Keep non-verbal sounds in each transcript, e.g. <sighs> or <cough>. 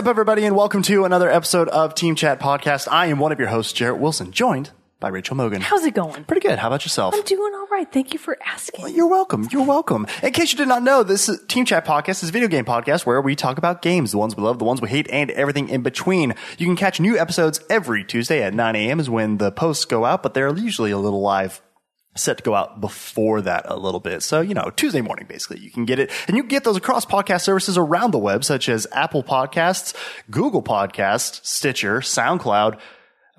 What's up, everybody, and welcome to another episode of Team Chat Podcast. I am one of your hosts, Jarrett Wilson, joined by Rachel Mogan. How's it going? Pretty good. How about yourself? I'm doing all right. Thank you for asking. You're welcome. You're welcome. In case you did not know, this is Team Chat Podcast is a video game podcast where we talk about games, the ones we love, the ones we hate, and everything in between. You can catch new episodes every Tuesday at 9 a.m. is when the posts go out, but they're usually a little live set to go out before that a little bit. So, you know, Tuesday morning, basically, you can get it. And you get those across podcast services around the web, such as Apple Podcasts, Google Podcasts, Stitcher, SoundCloud,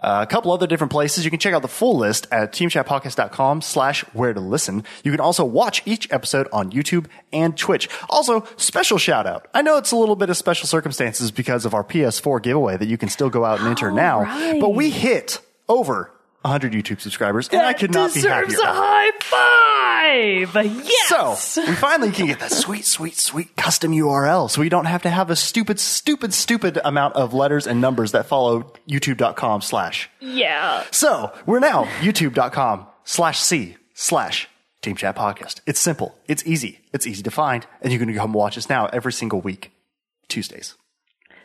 uh, a couple other different places. You can check out the full list at teamchatpodcast.com slash where to listen. You can also watch each episode on YouTube and Twitch. Also, special shout out. I know it's a little bit of special circumstances because of our PS4 giveaway that you can still go out and enter now, right. but we hit over 100 YouTube subscribers and I could not be deserves happier. a high five. Yes. So we finally can get that sweet, sweet, sweet custom URL so we don't have to have a stupid, stupid, stupid amount of letters and numbers that follow youtube.com slash. yeah. So we're now youtube.com slash C slash Team Chat Podcast. It's simple. It's easy. It's easy to find. And you can come watch us now every single week, Tuesdays.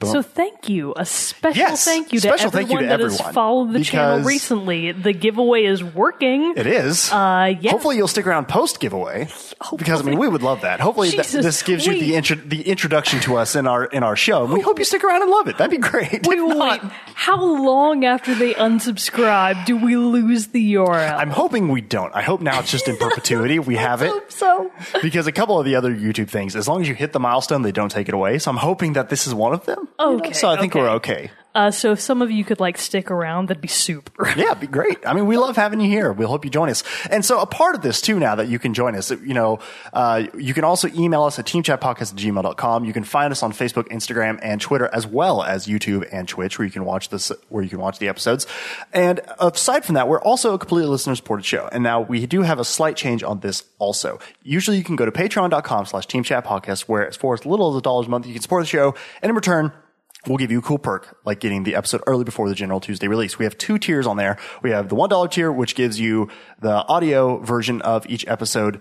So thank you. A special Yes. thank you to everyone thank you to that has followed the channel recently. The giveaway is working. It is. Uh, yeah. Hopefully you'll stick around post giveaway because I mean we would love that. Hopefully th- this gives you the intro- the introduction to us in our in our show. And we hope you stick around and love it. That'd be great. Wait, not, wait. How long after they unsubscribe do we lose the URL? I'm hoping we don't. I hope now it's just in <laughs> perpetuity. We have it hope so. because a couple of the other YouTube things, as long as you hit the milestone, they don't take it away. So I'm hoping that this is one of them. You know? Okay, So I think okay. we're okay. Uh, so if some of you could like stick around, that'd be super. Yeah, it'd be great. I mean, we love having you here. We'll hope you join us. And so a part of this too now that you can join us, you know, uh, you can also email us at teamchatpodcast at gmail.com. You can find us on Facebook, Instagram, and Twitter, as well as YouTube and Twitch, where you can watch this, where you can watch the episodes. And aside from that, we're also a completely listener supported show. And now we do have a slight change on this also. Usually you can go to patreon.com slash teamchatpodcast, where it's for as little as a dollar a month, you can support the show. And in return, We'll give you a cool perk like getting the episode early before the general Tuesday release. We have two tiers on there. We have the $1 tier, which gives you the audio version of each episode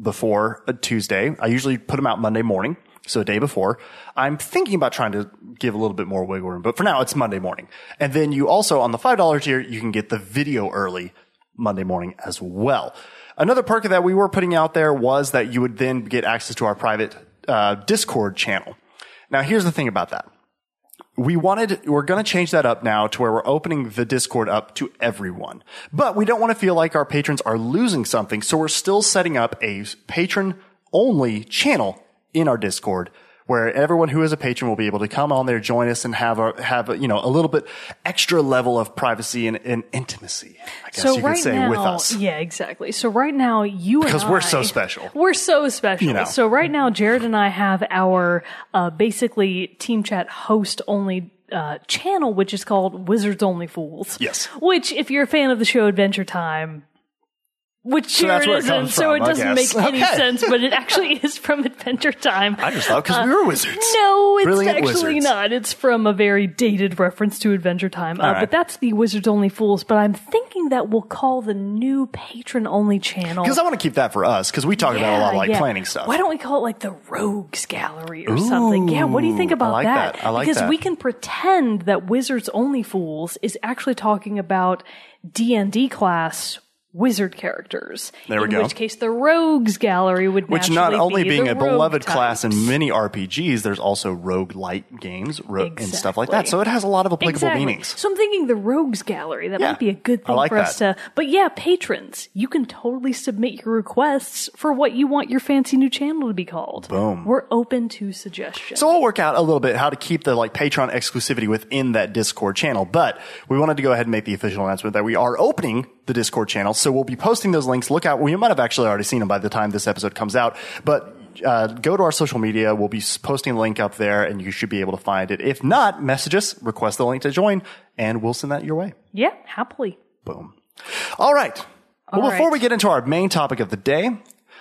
before a Tuesday. I usually put them out Monday morning. So a day before. I'm thinking about trying to give a little bit more wiggle room, but for now it's Monday morning. And then you also on the $5 tier, you can get the video early Monday morning as well. Another perk that we were putting out there was that you would then get access to our private uh, Discord channel. Now here's the thing about that we wanted, we're going to change that up now to where we're opening the Discord up to everyone. But we don't want to feel like our patrons are losing something. So we're still setting up a patron only channel in our Discord where everyone who is a patron will be able to come on there, join us and have a, have a, you know, a little bit extra level of privacy and, and intimacy, I guess so you right could say now, with us. yeah, exactly. So right now, you Because we're so special. We're so special. You know. So right now, Jared and I have our uh, basically Team Chat host only. Uh, channel which is called Wizards Only Fools. Yes. Which, if you're a fan of the show Adventure Time, which So where it isn't, comes so it doesn't make any Okay. sense, but it actually is from Adventure Time. I just thought because we were wizards. No, it's Brilliant actually wizards. not. It's from a very dated reference to Adventure Time. Uh, right. But that's the Wizards Only Fools. But I'm thinking that we'll call the new patron only channel. Because I want to keep that for us because we talk about a lot of like yeah. planning stuff. Why don't we call it like the Rogues Gallery or something? Yeah, what do you think Ooh, about I like that. I like because that. we can pretend that Wizards Only Fools is actually talking about D and D class wizard characters. There we in go. In which case, the Rogues Gallery would Which not only be being a beloved rogue class in many RPGs, there's also rogue light games ro- and stuff like that. So it has a lot of applicable Exactly. meanings. So I'm thinking the Rogues Gallery. That Yeah. might be a good thing like for us to. But yeah, patrons, you can totally submit your requests for what you want your fancy new channel to be called. Boom. We're open to suggestions. So we'll work out a little bit how to keep the like Patreon exclusivity within that Discord channel. But we wanted to go ahead and make the official announcement that we are opening the Discord channel. So we'll be posting those links. Look out. Well, you might have actually already seen them by the time this episode comes out, but uh, go to our social media. We'll be posting a link up there and you should be able to find it. If not, message us, request the link to join, and we'll send that your way. yeah, happily. Boom. All right. Well, All before right. we get into our main topic of the day,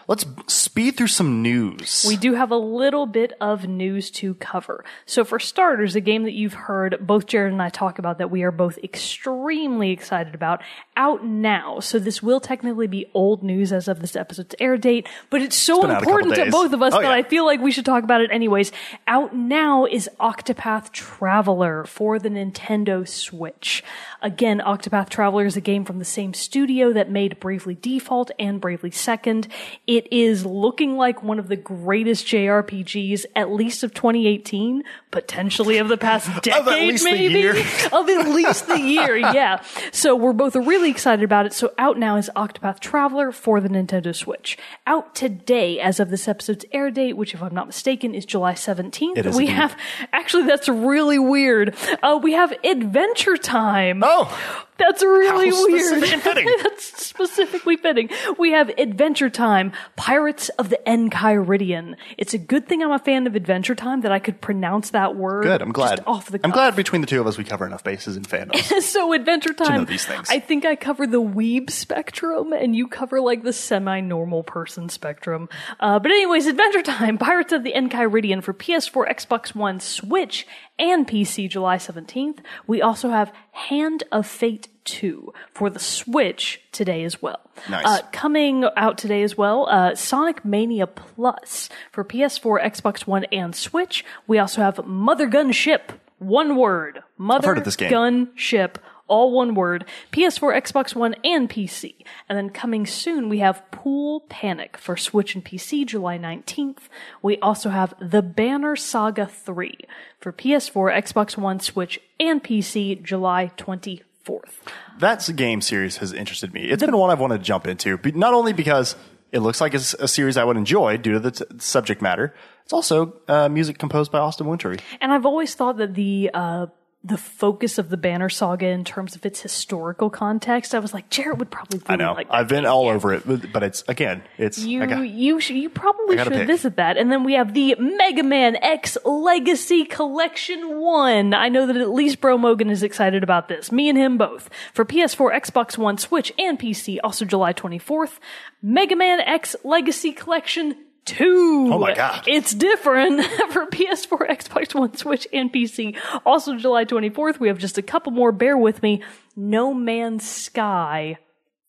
let's speed through some news. We do have a little bit of news to cover. So, for starters, a game that you've heard both Jared and I talk about that we are both extremely excited about, out now. So, this will technically be old news as of this episode's air date, but it's so a important to both of us Oh, that yeah. I feel like we should talk about it anyways. Out now is Octopath Traveler for the Nintendo Switch. Again, Octopath Traveler is a game from the same studio that made Bravely Default and Bravely Second. It is looking like one of the greatest JRPGs, at least of 2018, potentially of the past <laughs> decade, least the maybe year. <laughs> of at least the year. Yeah. So we're both really excited about it. So out now is Octopath Traveler for the Nintendo Switch. Out today, as of this episode's air date, which if I'm not mistaken is July 17th. It is we indeed. have, actually that's really weird. Uh, we have Adventure Time. oh, That's really How weird. <laughs> That's specifically fitting. We have Adventure Time, Pirates of the Enchiridion. It's a good thing I'm a fan of Adventure Time that I could pronounce that word. good. I'm glad. Off the I'm glad between the two of us we cover enough bases in fandom. <laughs> so Adventure Time. know these things. I think I cover the weeb spectrum, and you cover like the semi-normal person spectrum. Uh, but anyways, Adventure Time, Pirates of the Enchiridion for PS4, Xbox One, Switch, and PC, July seventeenth. We also have Hand of Fate 2 for the Switch today as well. Nice. Uh, coming out today as well, uh, Sonic Mania Plus for PS4, Xbox One, and Switch. We also have Mother Gun Ship. One word. Mother heard of this game. Gun Ship. All one word. PS4, Xbox One, and PC. And then coming soon, we have Pool Panic for Switch and PC, July 19th. We also have The Banner Saga 3 for PS4, Xbox One, Switch, and PC, July 24th. That game series has interested me. It's been one I've wanted to jump into, but not only because it looks like it's a series I would enjoy due to the t- subject matter. It's also uh, music composed by Austin Wintory. And I've always thought that the uh, the focus of the Banner Saga in terms of its historical context, I was like, Jarrett would probably I know like. I've been all over it, but, it's again, it's You got- you sh- you probably should pick. visit that. And then we have the Mega Man X Legacy Collection 1. I know that at least Bro Mogan is excited about this. Me and him both. For PS4, Xbox One, Switch, and PC, also July 24th. Mega Man X Legacy Collection 2. Oh my God. It's different <laughs> for PS4, Xbox One, Switch, and PC. Also July 24th, we have just a couple more. Bear with me. No Man's Sky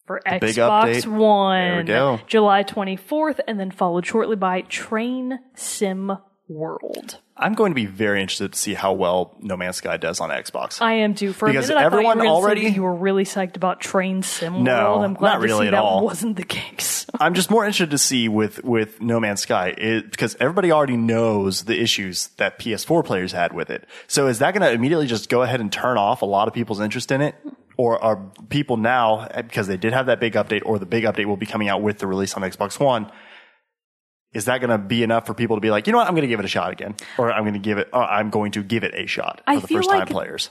for big Xbox. One. There we go. July 24th, and then followed shortly by Train Sim World. I'm going to be very interested to see how well No Man's Sky does on Xbox. I am too. For Because a minute, I everyone thought you were already- you were really psyched about Train Sim No, World. I'm glad not to really see at that all. wasn't the case. <laughs> I'm just more interested to see with with No Man's Sky it, because everybody already knows the issues that PS4 players had with it. So is that going to immediately just go ahead and turn off a lot of people's interest in it? Or are people now because they did have that big update, or the big update will be coming out with the release on Xbox One? Is that going to be enough for people to be like, you know what, I'm going to give it a shot again, or I'm going to give it, or I'm going to give it a shot for I the first time like- players?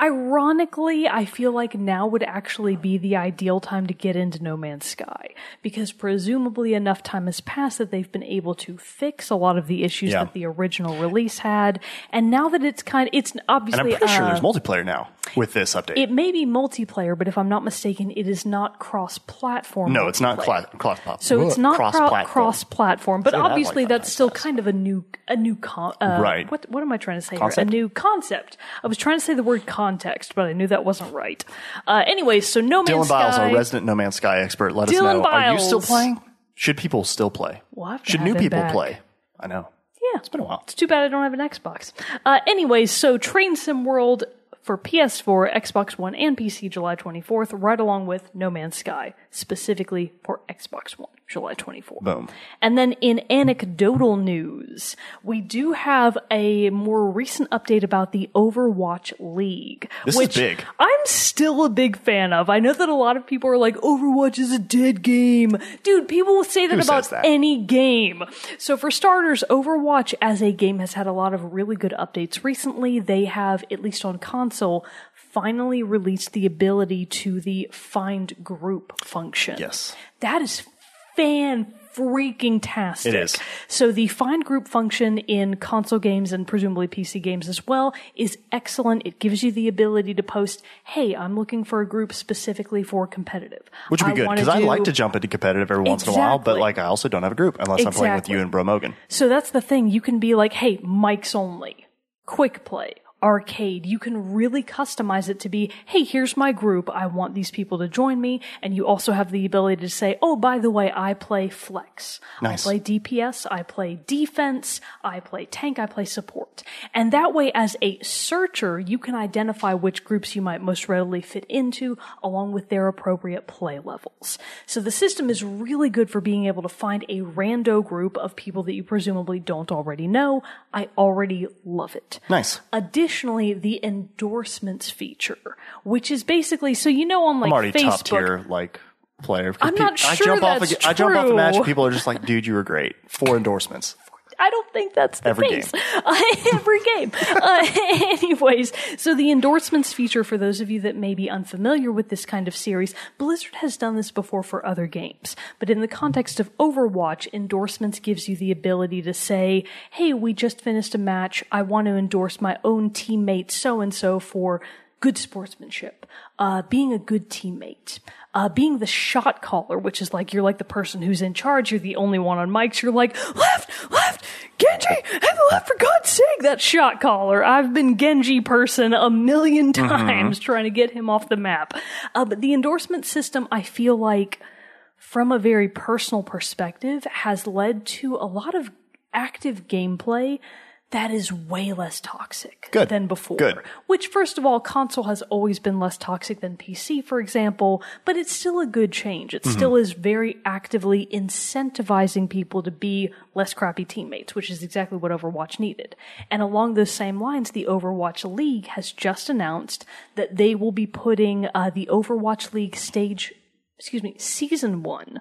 Ironically, I feel like now would actually be the ideal time to get into No Man's Sky because presumably enough time has passed that they've been able to fix a lot of the issues Yeah. that the original release had, and now that it's kind, of, it's And obviously I'm pretty sure uh, there's multiplayer now with this update. It may be multiplayer, but if I'm not mistaken, it is not cross-platform. no, it's not multiplayer. cross-platform. So it's not cross-platform. cross-platform, but Say that like obviously that's still kind of a new a new con- uh, Right. What what am I trying to say Concept? here? A new concept. I was trying to say the word context, but I knew that wasn't right. Uh, anyways, so No Man's Dylan Biles, Sky. our resident No Man's Sky expert, let us Dylan know. Are you still playing? Should people still play? We'll have to Should have new him people back. play? I know. Yeah, It's been a while. It's too bad I don't have an Xbox. Uh, anyways, so Train Sim World for PS4, Xbox One, and PC July 24th, right along with No Man's Sky, specifically for Xbox One, July 24th. Boom. And then in anecdotal news, we do have a more recent update about the Overwatch League. This is big. I'm still a big fan of. I know that a lot of people are like, Overwatch is a dead game. Dude, people will say that Who about that? any game. So for starters, Overwatch as a game has had a lot of really good updates recently. They have, at least on console, finally released the ability to the find group function. Yes. That is fan freaking tastic. It is. So the find group function in console games and presumably PC games as well is excellent. It gives you the ability to post, "Hey, I'm looking for a group specifically for competitive." Which would be good because I like to jump into competitive every once in a while, but like I also don't have a group unless I'm playing with you and Bro Mogan. So that's the thing. You can be like, hey, mics only, quick play, arcade. You can really customize it to be, hey, here's my group. I want these people to join me. And you also have the ability to say, oh, by the way, I play flex. Nice. I play DPS. I play defense. I play tank. I play support. And that way, as a searcher, you can identify which groups you might most readily fit into along with their appropriate play levels. So the system is really good for being able to find a rando group of people that you presumably don't already know. I already love it. Nice. Additionally, the endorsements feature, which is basically so you know on like I'm already Facebook. top tier like player. I'm not peop- I sure jump off. that's A, I jump off the match, people are just like, "Dude, you were great." Four endorsements. I don't think that's the Every case. Uh, <laughs> every game. Uh, <laughs> anyways, so the endorsements feature, for those of you that may be unfamiliar with this kind of series, Blizzard has done this before for other games. But in the context of Overwatch, endorsements gives you the ability to say, hey, we just finished a match. I want to endorse my own teammate so and so for good sportsmanship, uh, being a good teammate, uh, being the shot caller, which is like you're like the person who's in charge. You're the only one on mics. You're like left, left, Genji, the left for God's sake. That shot caller. I've been Genji person a million times <laughs> trying to get him off the map. Uh, but the endorsement system, I feel like, from a very personal perspective, has led to a lot of active gameplay that is way less toxic Good. than before. Good. Which, first of all, console has always been less toxic than PC, for example, but it's still a good change. It still is very actively incentivizing people to be less crappy teammates, which is exactly what Overwatch needed. And along those same lines, the Overwatch League has just announced that they will be putting uh, the Overwatch League stage, excuse me, season one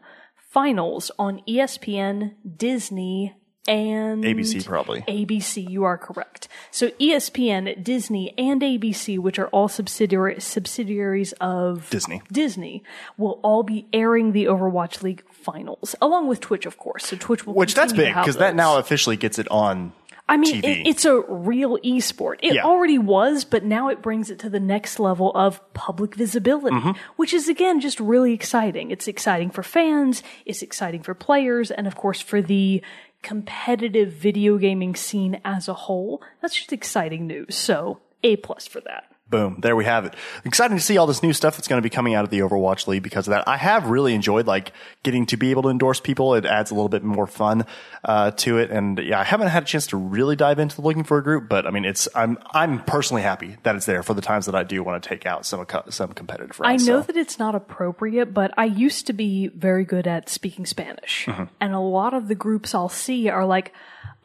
finals on ESPN, Disney, and ABC probably. ABC, you are correct. So ESPN, Disney, and ABC, which are all subsidiary subsidiaries of Disney. Disney, will all be airing the Overwatch League finals, along with Twitch, of course. So Twitch will Which that's big because that now officially gets it on. I mean, it, it's a real esport. It Yeah. already was, but now it brings it to the next level of public visibility, Mm-hmm. which is again just really exciting. It's exciting for fans, it's exciting for players, and of course for the competitive video gaming scene as a whole. That's just exciting news. So, A plus for that. Boom. There we have it. Exciting to see all this new stuff that's going to be coming out of the Overwatch League because of that. I have really enjoyed like getting to be able to endorse people. It adds a little bit more fun, uh, to it. And yeah, I haven't had a chance to really dive into looking for a group, but I mean, it's, I'm, I'm personally happy that it's there for the times that I do want to take out some, some competitive friends. I know so. that it's not appropriate, but I used to be very good at speaking Spanish. Mm-hmm. And a lot of the groups I'll see are like,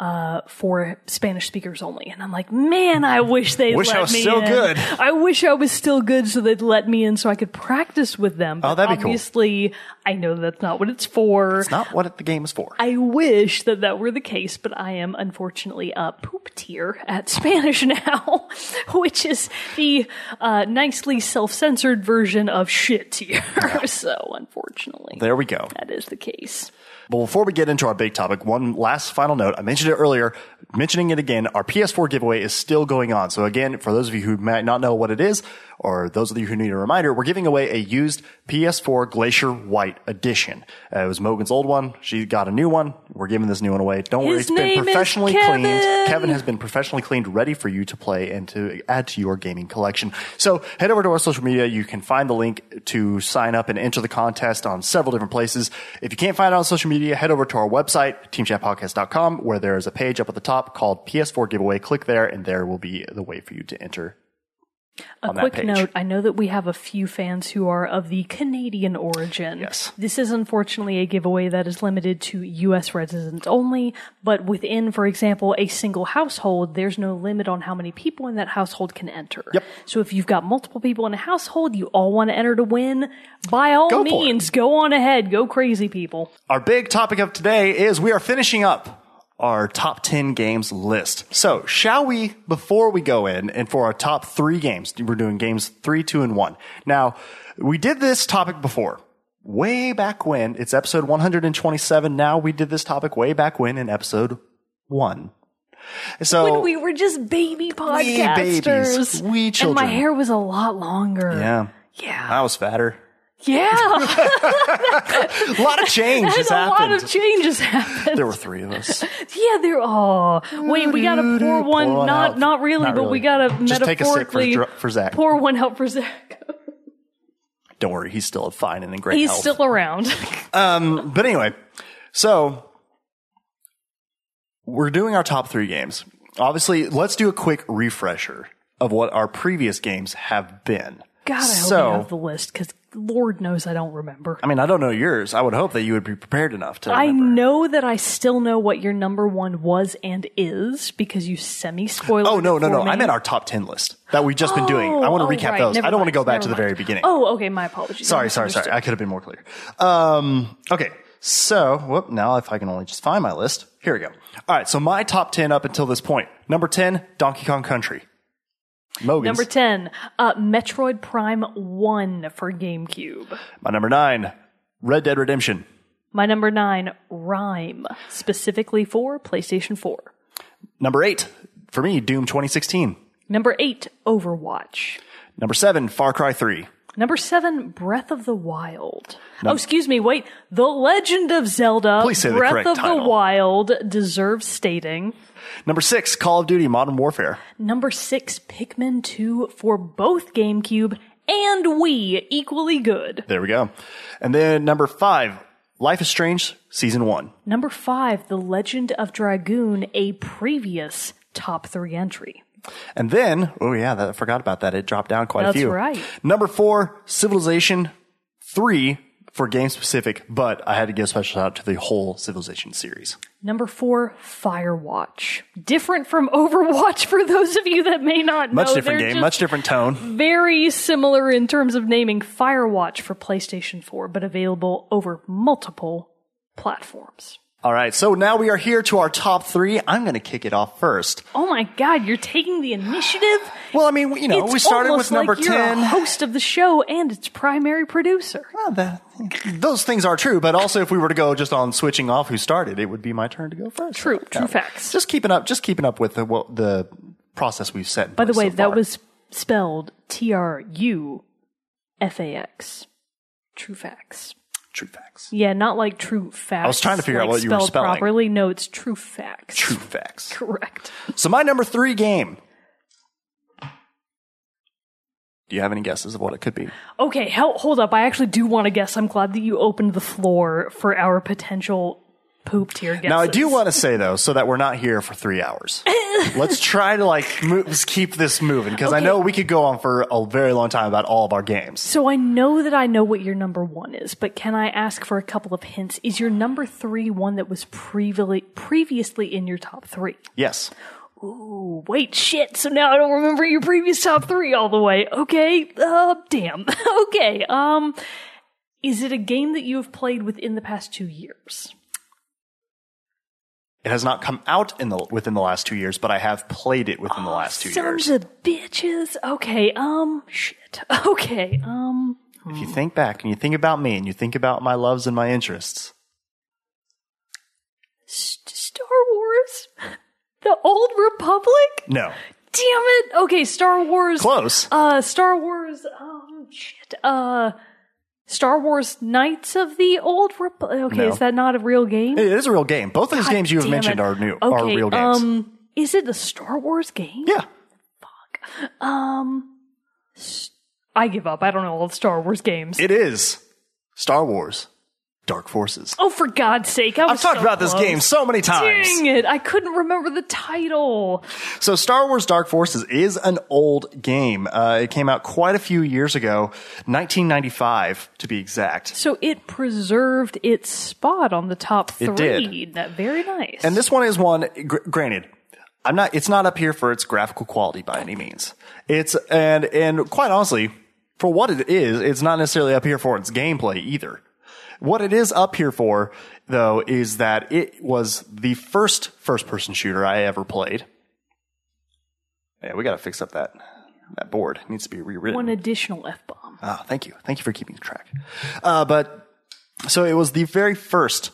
uh, for Spanish speakers only. And I'm like, man, I wish they'd Wish I let was me still in. good. I wish I was still good so they'd let me in so I could practice with them. But Oh, that'd be cool. obviously, I know that's not what it's for. It's not what the game is for. I wish that that were the case, but I am unfortunately a poop tier at <laughs> Spanish now, which is the uh, nicely self-censored version of shit tier. <laughs> so, unfortunately, there we go. that is the case. But before we get into our big topic, one last final note. I mentioned it earlier, mentioning it again. Our PS4 giveaway is still going on. So again, for those of you who might not know what it is, or those of you who need a reminder, we're giving away a used PS4 Glacier White Edition. Uh, it was Mogan's old one. She got a new one. We're giving this new one away. Don't worry, His it's been professionally Kevin. cleaned. Kevin has been professionally cleaned, ready for you to play and to add to your gaming collection. So head over to our social media. You can find the link to sign up and enter the contest on several different places. If you can't find it on social media, head over to our website, teamchatpodcast.com, where there is a page up at the top called PS4 giveaway. Click there and there will be the way for you to enter. A quick note I know that we have a few fans who are of the Canadian origin. Yes. This is unfortunately a giveaway that is limited to U.S. residents only, but within, for example, a single household, there's no limit on how many people in that household can enter. Yep. So if you've got multiple people in a household, you all want to enter to win, by all Go means, go on ahead. Go crazy, people. Our big topic of today is we are finishing up our top 10 games list. So, shall we, before we go in, and for our top three games, we're doing games three, two, and one. Now, we did this topic before, way back when. It's episode 127 now. We did this topic way back when in episode one. So when we were just baby podcasters. babies. We And children. my hair was a lot longer. yeah, Yeah. I was fatter. Yeah. A <laughs> lot of change has a lot happened. of changes happened. there were three of us. <laughs> Yeah, there. Oh, wait, we gotta pour one. Pour one not, out. not really, Not but really. we gotta Just take a sip for metaphorically Dr- for Zach. pour one out for Zach. Don't worry, he's still fine and in great He's health. still around. <laughs> um But anyway, so we're doing our top three games. Obviously, let's do a quick refresher of what our previous games have been. God, I hope so, you have the list because Lord knows I don't remember. I mean, I don't know yours. I would hope that you would be prepared enough to. I remember. know that I still know what your number one was and is because you semi spoiled. Oh no, no, no! I meant our top ten list that we've just been doing. I want to oh, recap right. those. Never I don't want to go back Never to the mind. very beginning. Oh, okay. My apologies. sorry, sorry, sorry. I could have been more clear. Um, okay, so whoop. Now, if I can only just find my list, here we go. All right, so my top ten up until this point. Number ten, Donkey Kong Country. Number 10, uh, Metroid Prime 1 for GameCube. My number nine, Red Dead Redemption. My number 9, RiME, specifically for PlayStation 4. Number eight, for me, Doom 2016. Number 8, Overwatch. Number seven, Far Cry 3. Number 7, Breath of the Wild. oh, excuse me, wait. The Legend of Zelda, Please say the Breath correct of the. Wild deserves stating. Number six, Call of Duty Modern Warfare. Number 6, Pikmin 2 for both GameCube and Wii, equally good. There we go. And then number five, Life is Strange Season 1. Number 5, The Legend of Dragoon, a previous top 3 entry. And then, oh yeah, that, I forgot about that. It dropped down quite That's a few. right. Number four, Civilization 3 for game specific, but I had to give a special shout out to the whole Civilization series. Number four, Firewatch. Different from <laughs> Overwatch for those of you that may not know. Much different They're game, much different tone. Very similar in terms of naming Firewatch for PlayStation 4, but available over multiple platforms. All right, so now we are here to our top three. I'm going to kick it off first. Oh my god, you're taking the initiative? Well, I mean, you know, it's we started with number like you're 10. a host of the show and its primary producer. Well, that, those things are true, but also if we were to go just on switching off who started, it would be my turn to go first. True, true uh, facts. Just keeping up, just keeping up with the, what, the process we've set. By the way, so that was spelled T R U F A X. True facts. True facts. Yeah, not like true facts. I was trying to figure out what you were spelling. properly. No, it's true facts. True facts. <laughs> Correct. So my number three game. Do you have any guesses of what it could be? Okay, hold up. I actually do want to guess. I'm glad that you opened the floor for our potential poop tier guesses. Now I do want to say though, so that we're not here for three hours. <laughs> let's try to like move, let's keep this moving because I Okay. know we could go on for a very long time about all of our games. So I know that I know what your number one is, but can I ask for a couple of hints? Is your number three one that was previously previously in your top three? Yes. Ooh, wait, shit. So now I don't remember your previous top three all the way. Okay, uh, damn. <laughs> okay, um, is it a game that you have played within the past two years? It has not come out in the within the last two years, but I have played it within the last two Sons years. of bitches. Okay, um, shit. <laughs> Okay, um, If you think back and you think about me and you think about my loves and my interests, S- Star Wars? <laughs> The Old Republic? no, Damn it. Okay, Star Wars. close. Uh, Star Wars, um, shit. Uh, Star Wars Knights of the Old Republic. Okay, No. is that not a real game? It is a real game. Both of those games you have mentioned it. are new, okay, are real games. Um, is it a Star Wars game? yeah, Um, s- I give up. I don't know all the Star Wars games. it is Star Wars: Dark Forces. oh, for God's sake! I was I've talked so about this game so many times. Dang it! I couldn't remember the title. So Star Wars Dark Forces is an old game. Uh, it came out quite a few years ago, 1995 to be exact. So it preserved its spot on the top three. It did. That very nice. And this one is one, gr- granted, I'm not, it's not up here for its graphical quality by any means. It's, and, and quite honestly, for what it is, it's not necessarily up here for its gameplay either. What it is up here for, though, is that it was the first first person shooter I ever played. Yeah, we gotta fix up that, that board. It needs to be rewritten. one additional f bomb. Ah, thank you. Thank you for keeping track. Uh, but so it was the very first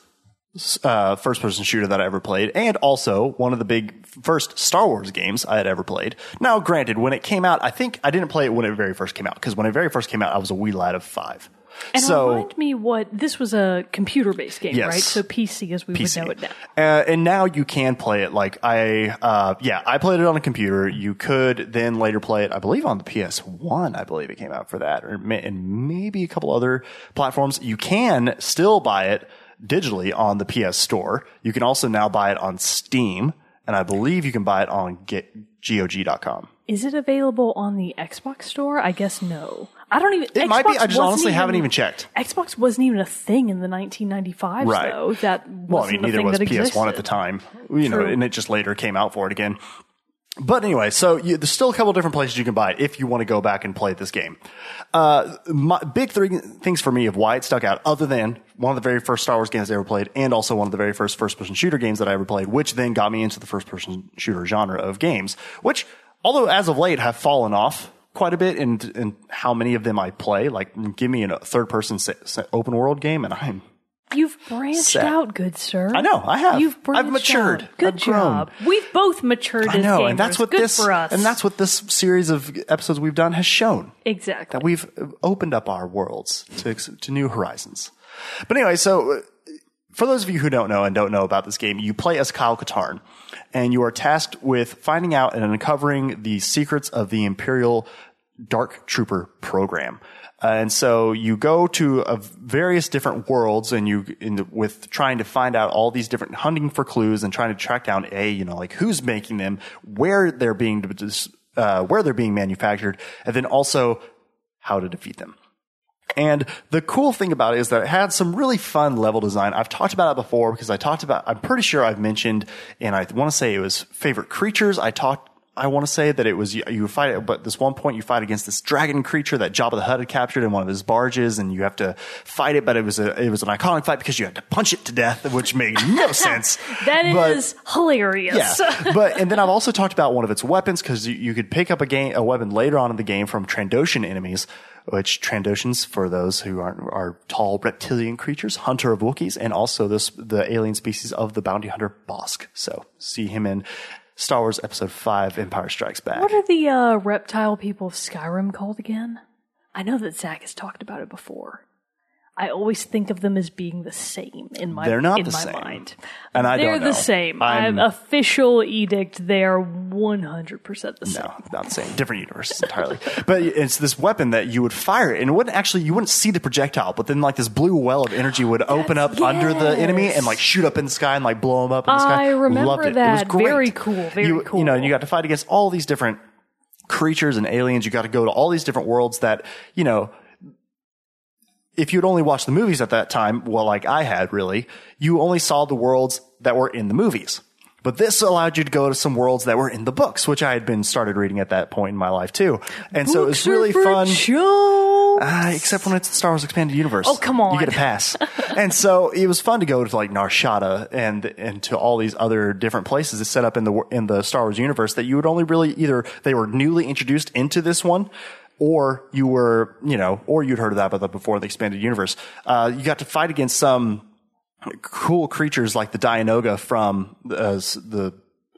uh, first person shooter that I ever played, and also one of the big first Star Wars games I had ever played. Now, granted, when it came out, I think I didn't play it when it very first came out because when it very first came out, I was a wee lad of five. And so remind me what this was a computer based game, Yes. right? So PC as we PC. would know it now. Uh, and now you can play it like I, uh, yeah, I played it on a computer. You could then later play it, I believe, on the PS1. I believe it came out for that, or and maybe a couple other platforms. You can still buy it digitally on the PS Store. You can also now buy it on Steam, and I believe you can buy it on get, GOG.com. Is it available on the Xbox store? I guess no. I don't even. It might be. I just honestly haven't even checked. Xbox wasn't even a thing in the 1995s, Right. though. That Well, I mean, neither was PS1 at the time, you know, and it just later came out for it again. But anyway, so you, there's still a couple different places you can buy it if you want to go back and play this game. Uh, my big three things for me of why it stuck out, other than one of the very first Star Wars games I ever played, and also one of the very first first-person shooter games that I ever played, which then got me into the first-person shooter genre of games, which, although as of late have fallen off quite a bit in, in how many of them I play. Like, give me a third-person se- se- open world game, and I'm You've branched Set. out, good sir. I know, I have. You've I've branched matured. out. Good I've job. We've both matured I know, and that's what good this for us. and that's what this series of episodes we've done has shown exactly. that we've opened up our worlds to to new horizons. But anyway, so uh, for those of you who don't know and don't know about this game, you play as Kyle Katarn, and you are tasked with finding out and uncovering the secrets of the Imperial Dark Trooper program. And so you go to various different worlds and you, the, with trying to find out all these different hunting for clues and trying to track down a, you know, like who's making them, where they're being, uh, where they're being manufactured, and then also how to defeat them. And the cool thing about it is that it had some really fun level design. I've talked about it before because I talked about, I'm pretty sure I've mentioned, and I want to say it was favorite creatures. I talked, I want to say that it was, you, you fight, but this one point you fight against this dragon creature that Jabba the Hutt had captured in one of his barges and you have to fight it, but it was a, it was an iconic fight because you had to punch it to death, which made no <laughs> sense. That is But- hilarious. yeah, but and then I've also talked about one of its weapons because you, you could pick up a game a weapon later on in the game from Trandoshan enemies, which Trandoshans for those who aren't are tall reptilian creatures, hunter of Wookiees, and also this the alien species of the bounty hunter Bossk. So see him in Star Wars Episode Five: Empire Strikes Back. What are the uh, reptile people of Skyrim called again? I know that Zach has talked about it before. I always think of them as being the same in my mind. They're not in the my same. mind. And I They're don't know. the same. I'm- official edict. They are one hundred percent the same. No, not the same. Different universes entirely. but it's this weapon that you would fire, and it wouldn't actually you wouldn't see the projectile, but then like this blue well of energy would open up under the enemy and like shoot up in the sky and like blow them up in the sky. I remember Loved it. It was great. Very cool. Very you, cool. You know, and you got to fight against all these different creatures and aliens. You got to go to all these different worlds that you know if you'd only watched the movies at that time, well, like I had really, you only saw the worlds that were in the movies. But this allowed you to go to some worlds that were in the books, which I had been started reading at that point in my life too. And so it was Books really fun. Uh, except when it's the Star Wars Expanded Universe. Oh, come on. You get a pass. <laughs> and so it was fun to go to like Nar Shaddaa and, and to all these other different places that set up in the, in the Star Wars universe that you would only really either, they were newly introduced into this one or you were, you know, or you'd heard of that, but before the expanded universe. Uh, you got to fight against some cool creatures like the Dianoga from uh, the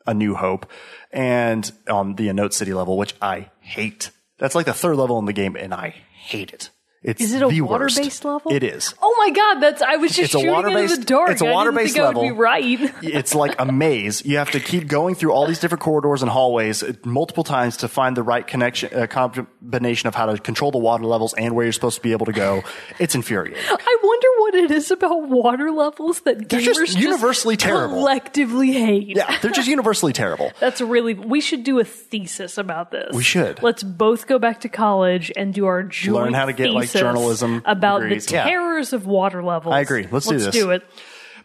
A New Hope and on the Anoat City level, which I hate. That's like the third level in the game, and I hate it. It's Is it a the worst. water-based level? It is. Oh my god, that's I was just It's a shooting into the dark. it's a I didn't water-based I would be level. right. <laughs> It's like a maze. You have to keep going through all these different corridors and hallways uh, multiple times to find the right connection, uh, combination of how to control the water levels and where you're supposed to be able to go. It's infuriating. I wonder what it is about water levels that They're gamers just universally terrible. collectively hate. Yeah, they're just universally terrible. <laughs> That's really. We should do a thesis about this. We should. Let's both go back to college and do our joint Learn how to get, like, journalism about degrees. the Yeah. terrors of water levels. I agree. Let's do this. do it.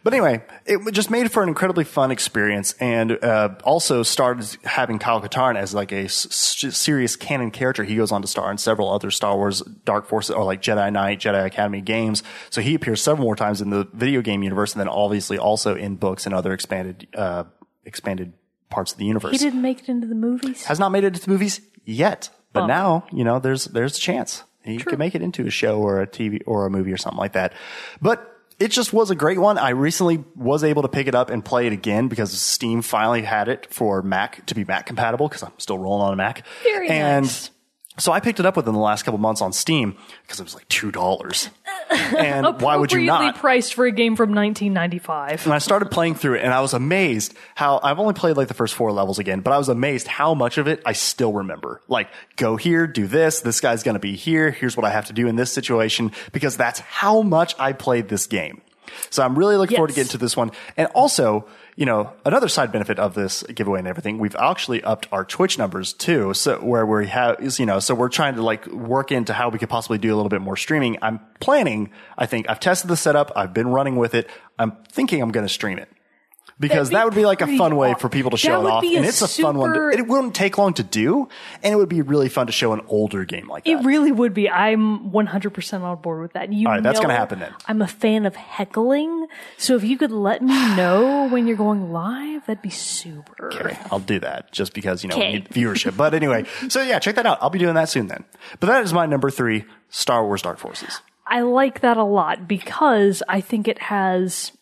But anyway, it just made for an incredibly fun experience, and uh, also started having Kyle Katarn as like a s- serious canon character. He goes on to star in several other Star Wars Dark Forces or like Jedi Knight, Jedi Academy games. So he appears several more times in the video game universe, and then obviously also in books and other expanded uh, expanded parts of the universe. He didn't make it into the movies. Has not made it into the movies yet, but Oh. now you know there's there's a chance he could make it into a show or a TV or a movie or something like that. But it just was a great one. I recently was able to pick it up and play it again because Steam finally had it for Mac to be Mac compatible because I'm still rolling on a Mac. Very and nice. so I picked it up within the last couple months on Steam because it was like two dollars. <laughs> And why would you not? priced for a game from 1995. And I started playing through it and I was amazed how I've only played like the first four levels again, but I was amazed how much of it I still remember. Like, go here, do this, this guy's gonna be here, here's what I have to do in this situation, because that's how much I played this game. So I'm really looking forward to Yes. getting to this one. And also, you know, another side benefit of this giveaway and everything, we've actually upped our Twitch numbers too. So where we have is, you know, so we're trying to like work into how we could possibly do a little bit more streaming. I'm planning, I think I've tested the setup. I've been running with it. I'm thinking I'm going to stream it. Because be that would be like a fun way for people to show it off. And it's a fun one. To, it wouldn't take long to do. And it would be really fun to show an older game like that. It really would be. I'm 100% on board with that. You All right, that's gonna happen then. I'm a fan of heckling. So if you could let me <sighs> know when you're going live, that'd be super. Okay, I'll do that just because, you know, we need viewership. But anyway, <laughs> so yeah, check that out. I'll be doing that soon then. But that is my number three, Star Wars Dark Forces. I like that a lot because I think it has,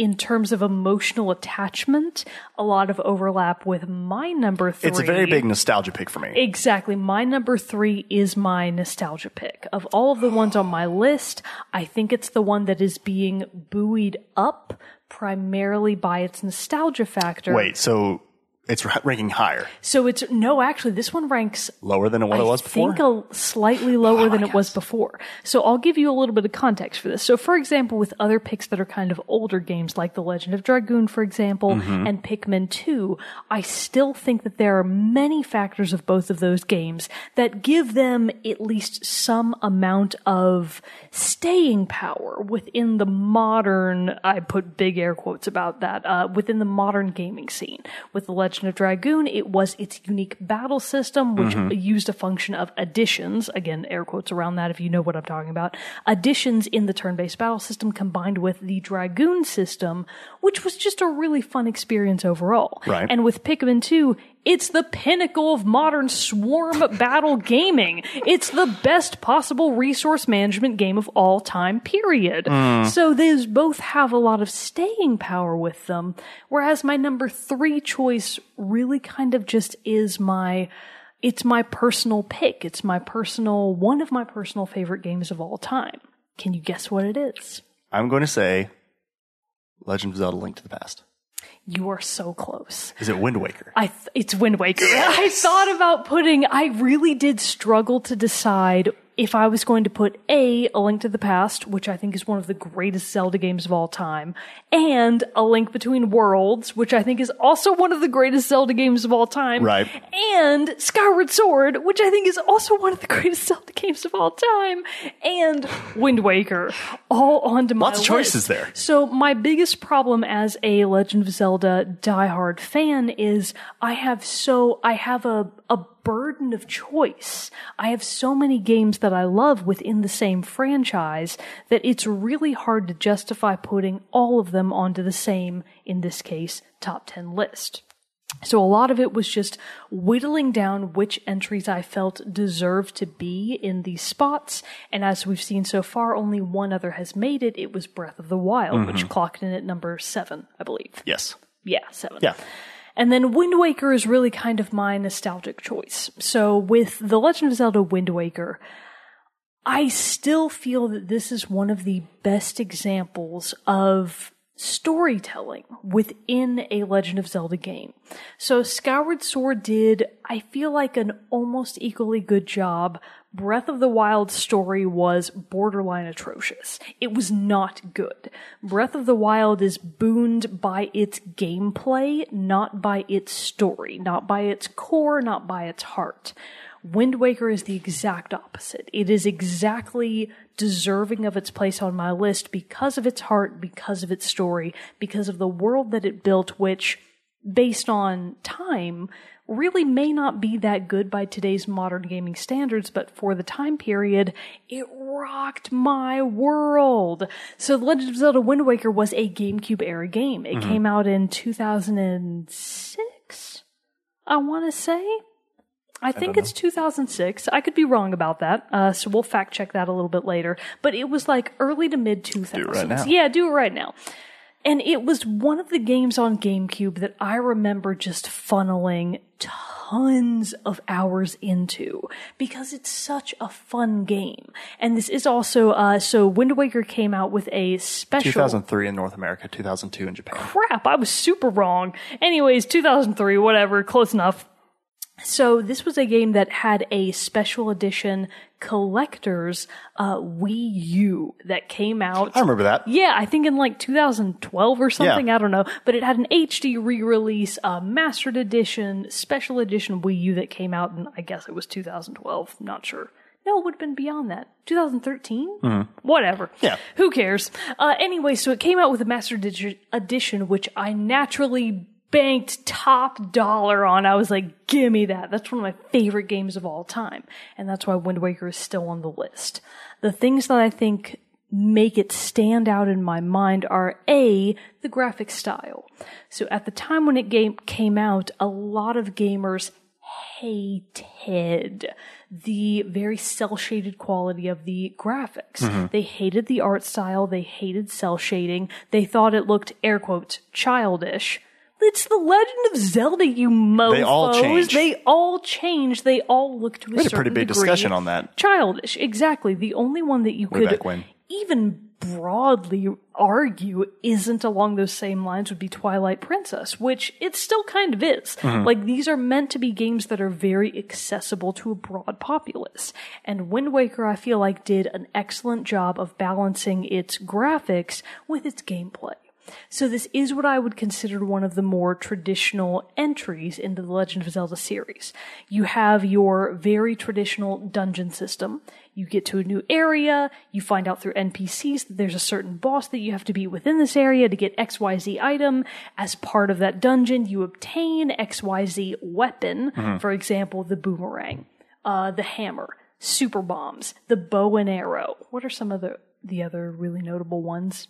in terms of emotional attachment, a lot of overlap with my number three. It's a very big nostalgia pick for me. Exactly. My number three is my nostalgia pick. Of all of the ones on my list, I think it's the one that is being buoyed up primarily by its nostalgia factor. Wait, so it's ranking higher, So it's, no, actually, this one ranks lower than what it was I before? think a slightly lower than it was before. So I'll give you a little bit of context for this. So for example, with other picks that are kind of older games like The Legend of Dragoon, for example, Mm-hmm. and Pikmin 2, I still think that there are many factors of both of those games that give them at least some amount of staying power within the modern, I put big air quotes about that, uh, within the modern gaming scene. With The Legend of Dragoon, it was its unique battle system, which mm-hmm. used a function of additions, again, air quotes around that if you know what I'm talking about, additions in the turn-based battle system combined with the Dragoon system, which was just a really fun experience overall. Right. And with Pikmin 2, it's the pinnacle of modern swarm battle gaming. It's the best possible resource management game of all time, period. Hmm. So these both have a lot of staying power with them. Whereas my number three choice really kind of just is my, it's my personal pick. It's my personal, one of my personal favorite games of all time. Can you guess what it is? I'm going to say Legend of Zelda Link to the Past. You are so close. Is it Wind Waker? I th- it's Wind Waker. I thought about putting. I really did struggle to decide if I was going to put A, A Link to the Past, which I think is one of the greatest Zelda games of all time, and A Link Between Worlds, which I think is also one of the greatest Zelda games of all time, Right. and Skyward Sword, which I think is also one of the <laughs> greatest Zelda games of all time, and Wind Waker, all onto my Lots of choices there. So my biggest problem as a Legend of Zelda diehard fan is I have so I have a a burden of choice. I have so many games that I love within the same franchise that it's really hard to justify putting all of them onto the same, in this case, top 10 list. So a lot of it was just whittling down which entries I felt deserved to be in these spots. And as we've seen so far, only one other has made it. It was Breath of the Wild, which mm-hmm. clocked in at number seven, I believe. Yes. Yeah, seven. Yeah. And then Wind Waker is really kind of my nostalgic choice. So with The Legend of Zelda Wind Waker, I still feel that this is one of the best examples of storytelling within a Legend of Zelda game. So Skyward Sword did, I feel like, an almost equally good job. Breath of the Wild story was borderline atrocious. It was not good. Breath of the Wild is booned by its gameplay, not by its story, not by its core, not by its heart. Wind Waker is the exact opposite. It is exactly deserving of its place on my list because of its heart, because of its story, because of the world that it built, which, based on time, really may not be that good by today's modern gaming standards, but for the time period, it rocked my world. So The Legend of Zelda Wind Waker was a GameCube era game. It came out in 2006, I want to say. I think it's 2006. I could be wrong about that. Uh, so we'll fact check that a little bit later. But it was like early to mid 2000s. right now. Yeah, do it right now. And it was one of the games on GameCube that I remember just funneling tons of hours into because it's such a fun game. And this is also, uh, so Wind Waker came out with a special. 2003 in North America, 2002 in Japan. crap, I was super wrong. Anyways, 2003, whatever, close enough. So this was a game that had a special edition collector's uh, Wii U that came out. I remember that. Yeah, I think in like 2012 or something. Yeah. I don't know, but it had an HD re-release, a mastered edition, special edition Wii U that came out, and I guess it was 2012. Not sure. No, it would have been beyond that. 2013? Whatever. Mm-hmm. Yeah. Who cares? Uh, anyway, so it came out with a master Edi- edition, which I naturally banked top dollar on. I was like, give me that. That's one of my favorite games of all time. And that's why Wind Waker is still on the list. The things that I think make it stand out in my mind are A, the graphic style. So at the time when it game came out, a lot of gamers hated the very cel shaded quality of the graphics. Mm-hmm. They hated the art style. They hated cel shading. They thought it looked air quotes childish. It's the Legend of Zelda, you mofos. They all change. They all change. They all look to a had a certain pretty big degree discussion on that. Childish, exactly. The only one that you Way could back when. even broadly argue isn't along those same lines would be Twilight Princess, which it still kind of is. Mm-hmm. Like these are meant to be games that are very accessible to a broad populace. And Wind Waker, I feel like, did an excellent job of balancing its graphics with its gameplay. So this is what I would consider one of the more traditional entries into the Legend of Zelda series. You have your very traditional dungeon system. You get to a new area, you find out through NPCs that there's a certain boss that you have to beat within this area to get XYZ item. As part of that dungeon, you obtain XYZ weapon, for example, the boomerang, uh, the hammer, super bombs, the bow and arrow. What are some of the, the other really notable ones?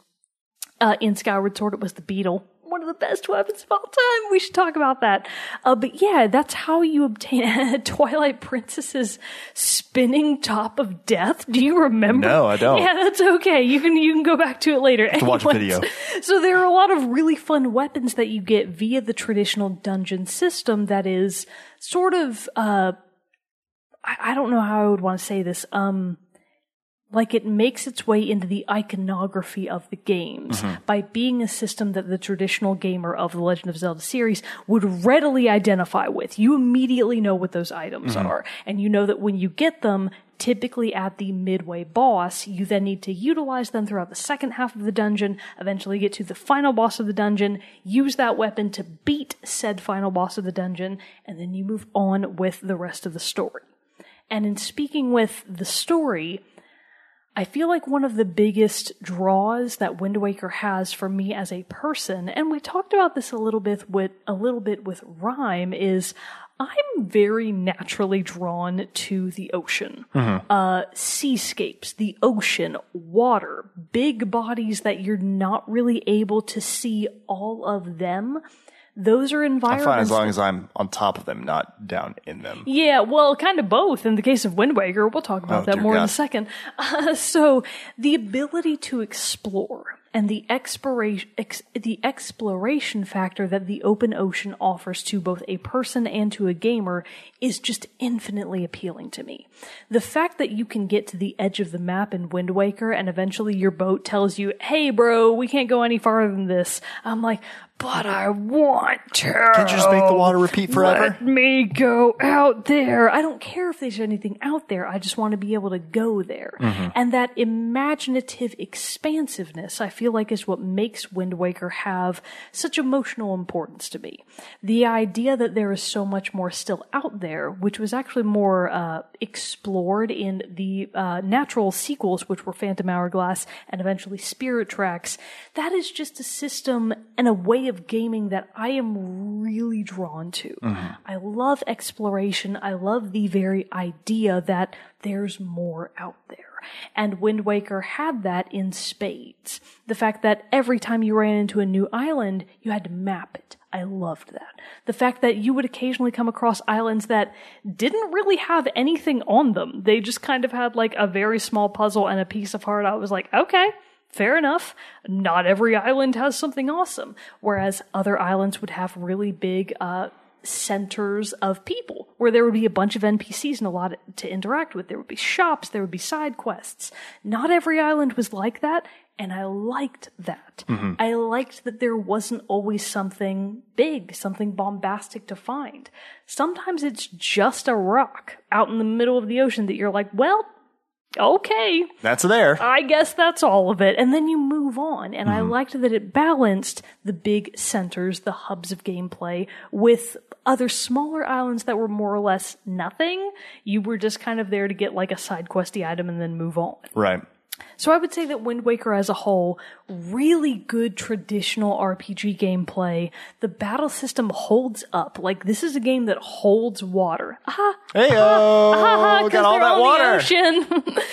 Uh, in Skyward Sword, it was the beetle. One of the best weapons of all time. We should talk about that. Uh, but yeah, that's how you obtain <laughs> Twilight Princess's spinning top of death. Do you remember? No, I don't. Yeah, that's okay. You can you can go back to it later. to watch a video. <laughs> So there are a lot of really fun weapons that you get via the traditional dungeon system. That is sort of uh, I, I don't know how I would want to say this. Um, like it makes its way into the iconography of the games mm-hmm. by being a system that the traditional gamer of the Legend of Zelda series would readily identify with. You immediately know what those items mm-hmm. are, and you know that when you get them, typically at the midway boss, you then need to utilize them throughout the second half of the dungeon, eventually get to the final boss of the dungeon, use that weapon to beat said final boss of the dungeon, and then you move on with the rest of the story. And in speaking with the story, I feel like one of the biggest draws that Wind Waker has for me as a person, and we talked about this a little bit with a little bit with RiME, is I'm very naturally drawn to the ocean. Uh, seascapes, the ocean, water, big bodies that you're not really able to see all of them. Those are environments. I'm fine as long as I'm on top of them, not down in them. Yeah, well, kind of both. In the case of Wind Waker, we'll talk about Oh, that more in a second. Uh, so, the ability to explore and the exploration, ex, the exploration factor that the open ocean offers to both a person and to a gamer is just infinitely appealing to me. The fact that you can get to the edge of the map in Wind Waker and eventually your boat tells you, "Hey, bro, we can't go any farther than this." I'm like, but I want to. Can't you just make the water repeat forever? Let me go out there. I don't care if there's anything out there. I just want to be able to go there. Mm-hmm. And that imaginative expansiveness, I feel like, is what makes Wind Waker have such emotional importance to me. The idea that there is so much more still out there, which was actually more uh, explored in the uh, natural sequels, which were Phantom Hourglass and eventually Spirit Tracks, that is just a system and a way of gaming that I am really drawn to. Mm-hmm. I love exploration. I love the very idea that there's more out there. And Wind Waker had that in spades. The fact that every time you ran into a new island, you had to map it. I loved that. The fact that you would occasionally come across islands that didn't really have anything on them. They just kind of had like a very small puzzle and a piece of heart. I was like, okay, fair enough. Not every island has something awesome. Whereas other islands would have really big, uh, centers of people where there would be a bunch of NPCs and a lot to interact with. There would be shops, there would be side quests. Not every island was like that, and I liked that. I liked that there wasn't always something big, something bombastic to find. Sometimes it's just a rock out in the middle of the ocean that you're like, well, okay, That's there. I guess that's all of it. And then you move on. And I mm-hmm. liked that it balanced the big centers, the hubs of gameplay, with other smaller islands that were more or less nothing. You were just kind of there to get like a side questy item and then move on. right. So I would say that Wind Waker as a whole, really good traditional RPG gameplay. The battle system holds up. Like this is a game that holds water. Aha, Hey, got all that water.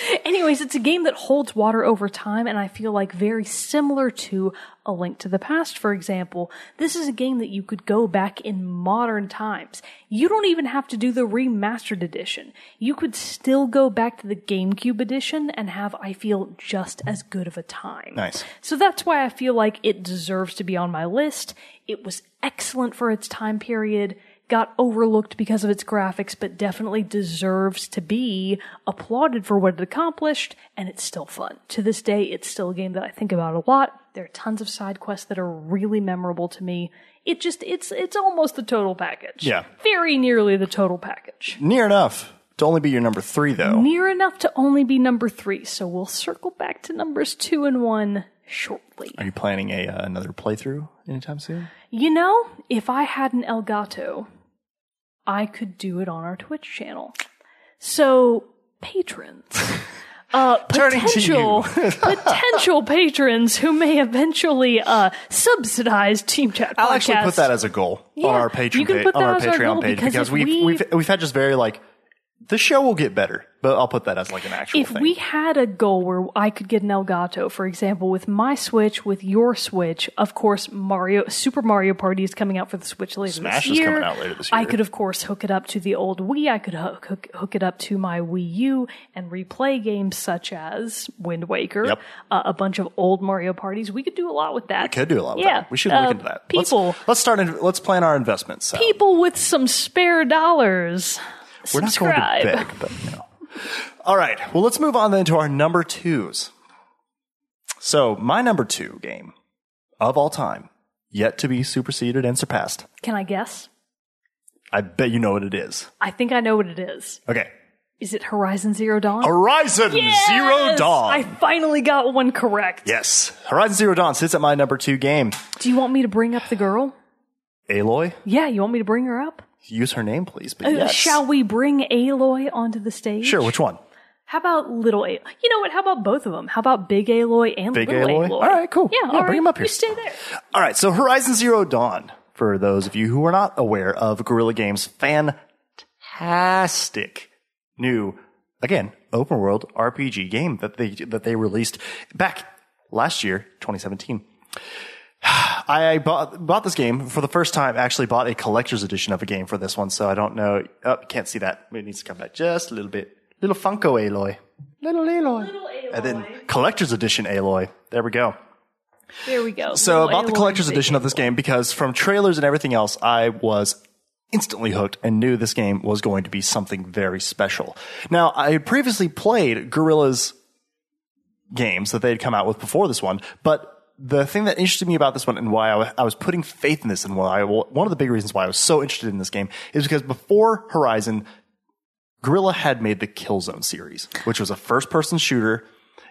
<laughs> Anyways, it's a game that holds water over time, and I feel like very similar to A Link to the Past, for example. This is a game that you could go back in modern times. You don't even have to do the remastered edition. You could still go back to the GameCube edition and have, I feel, just as good of a time. Nice. So that's why I feel like it deserves to be on my list. It was excellent for its time period, got overlooked because of its graphics, but definitely deserves to be applauded for what it accomplished, and it's still fun. To this day, it's still a game that I think about a lot. There are tons of side quests that are really memorable to me. It just, it's, it's almost the total package. Yeah. Very nearly the total package. Near enough to only be your number three, though. Near enough to only be number three, so we'll circle back to numbers two and one shortly. Are you planning a uh, another playthrough anytime soon? You know, if I had an Elgato, I could do it on our Twitch channel. So, patrons, <laughs> uh, potential, <laughs> potential patrons who may eventually, uh, subsidize Team Chat I'll actually put that as a goal Yeah, on our Patreon you can page, put on our as our Patreon goal page because because we've, we- we've we've had just very like the show will get better, but I'll put that as like an actual if thing. we had a goal where I could get an Elgato, for example, with my Switch, with your Switch, of course, Mario Super Mario Party is coming out for the Switch later Smash this is year. coming out later this I could, of course, hook it up to the old Wii. I could hook, hook, hook it up to my Wii U and replay games such as Wind Waker, Yep. uh, a bunch of old Mario parties. We could do a lot with that. I could do a lot with yeah. that. We should Uh, look into that. People, Let's, let's start. In, let's plan our investments. Sal. people with some spare dollars. We're not going to beg, but you know. All right. Well, let's move on then to our number twos. So my number two game of all time, yet to be superseded and surpassed. Can I guess? I bet you know what it is. I think I know what it is. Okay. Is it Horizon Zero Dawn? Horizon Zero Dawn. I finally got one correct. yes. Horizon Zero Dawn sits at my number two game. Do you want me to bring up the girl? Aloy, Yeah, you want me to bring her up? Use her name, please. But Uh, yes. Shall we bring Aloy onto the stage? Sure. Which one? How about little Aloy? You know what? How about both of them? How about big Aloy and Big little Aloy? Aloy? All right, cool. Yeah, Yeah, bring right. him up here. You stay there. All right, so Horizon Zero Dawn, for those of you who are not aware of Guerrilla Games' fantastic new, again, open world RPG game that they that they released back last year, 2017. <sighs> I bought bought this game for the first time. Actually, bought a collector's edition of a game for this one, so I don't know. Oh, can't see that. It needs to come back just a little bit. Little Funko Aloy, little Aloy, Little Aloy. and then collector's edition Aloy. There we go. There we go. So Little I bought the collector's edition of this game because from trailers and everything else, I was instantly hooked and knew this game was going to be something very special. Now, I had previously played Guerrilla's games that they had come out with before this one, but the thing that interested me about this one and why I was putting faith in this and why I, one of the big reasons why I was so interested in this game is because before Horizon, Guerrilla had made the Killzone series, which was a first person shooter,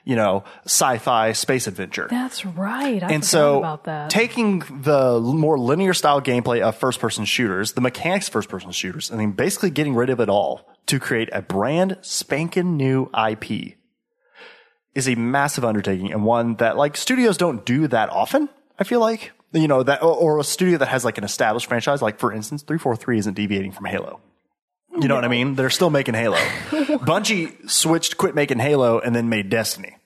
you know, sci-fi space adventure That's right. I and so about that. taking the more linear style gameplay of first person shooters, the mechanics of first person shooters, and then basically getting rid of it all to create a brand spanking new IP is a massive undertaking and one that like studios don't do that often. I feel like you know that or, a studio that has like an established franchise, like for instance, three four three isn't deviating from Halo. You know what I mean? They're still making Halo. <laughs> Bungie switched, quit making Halo, and then made Destiny.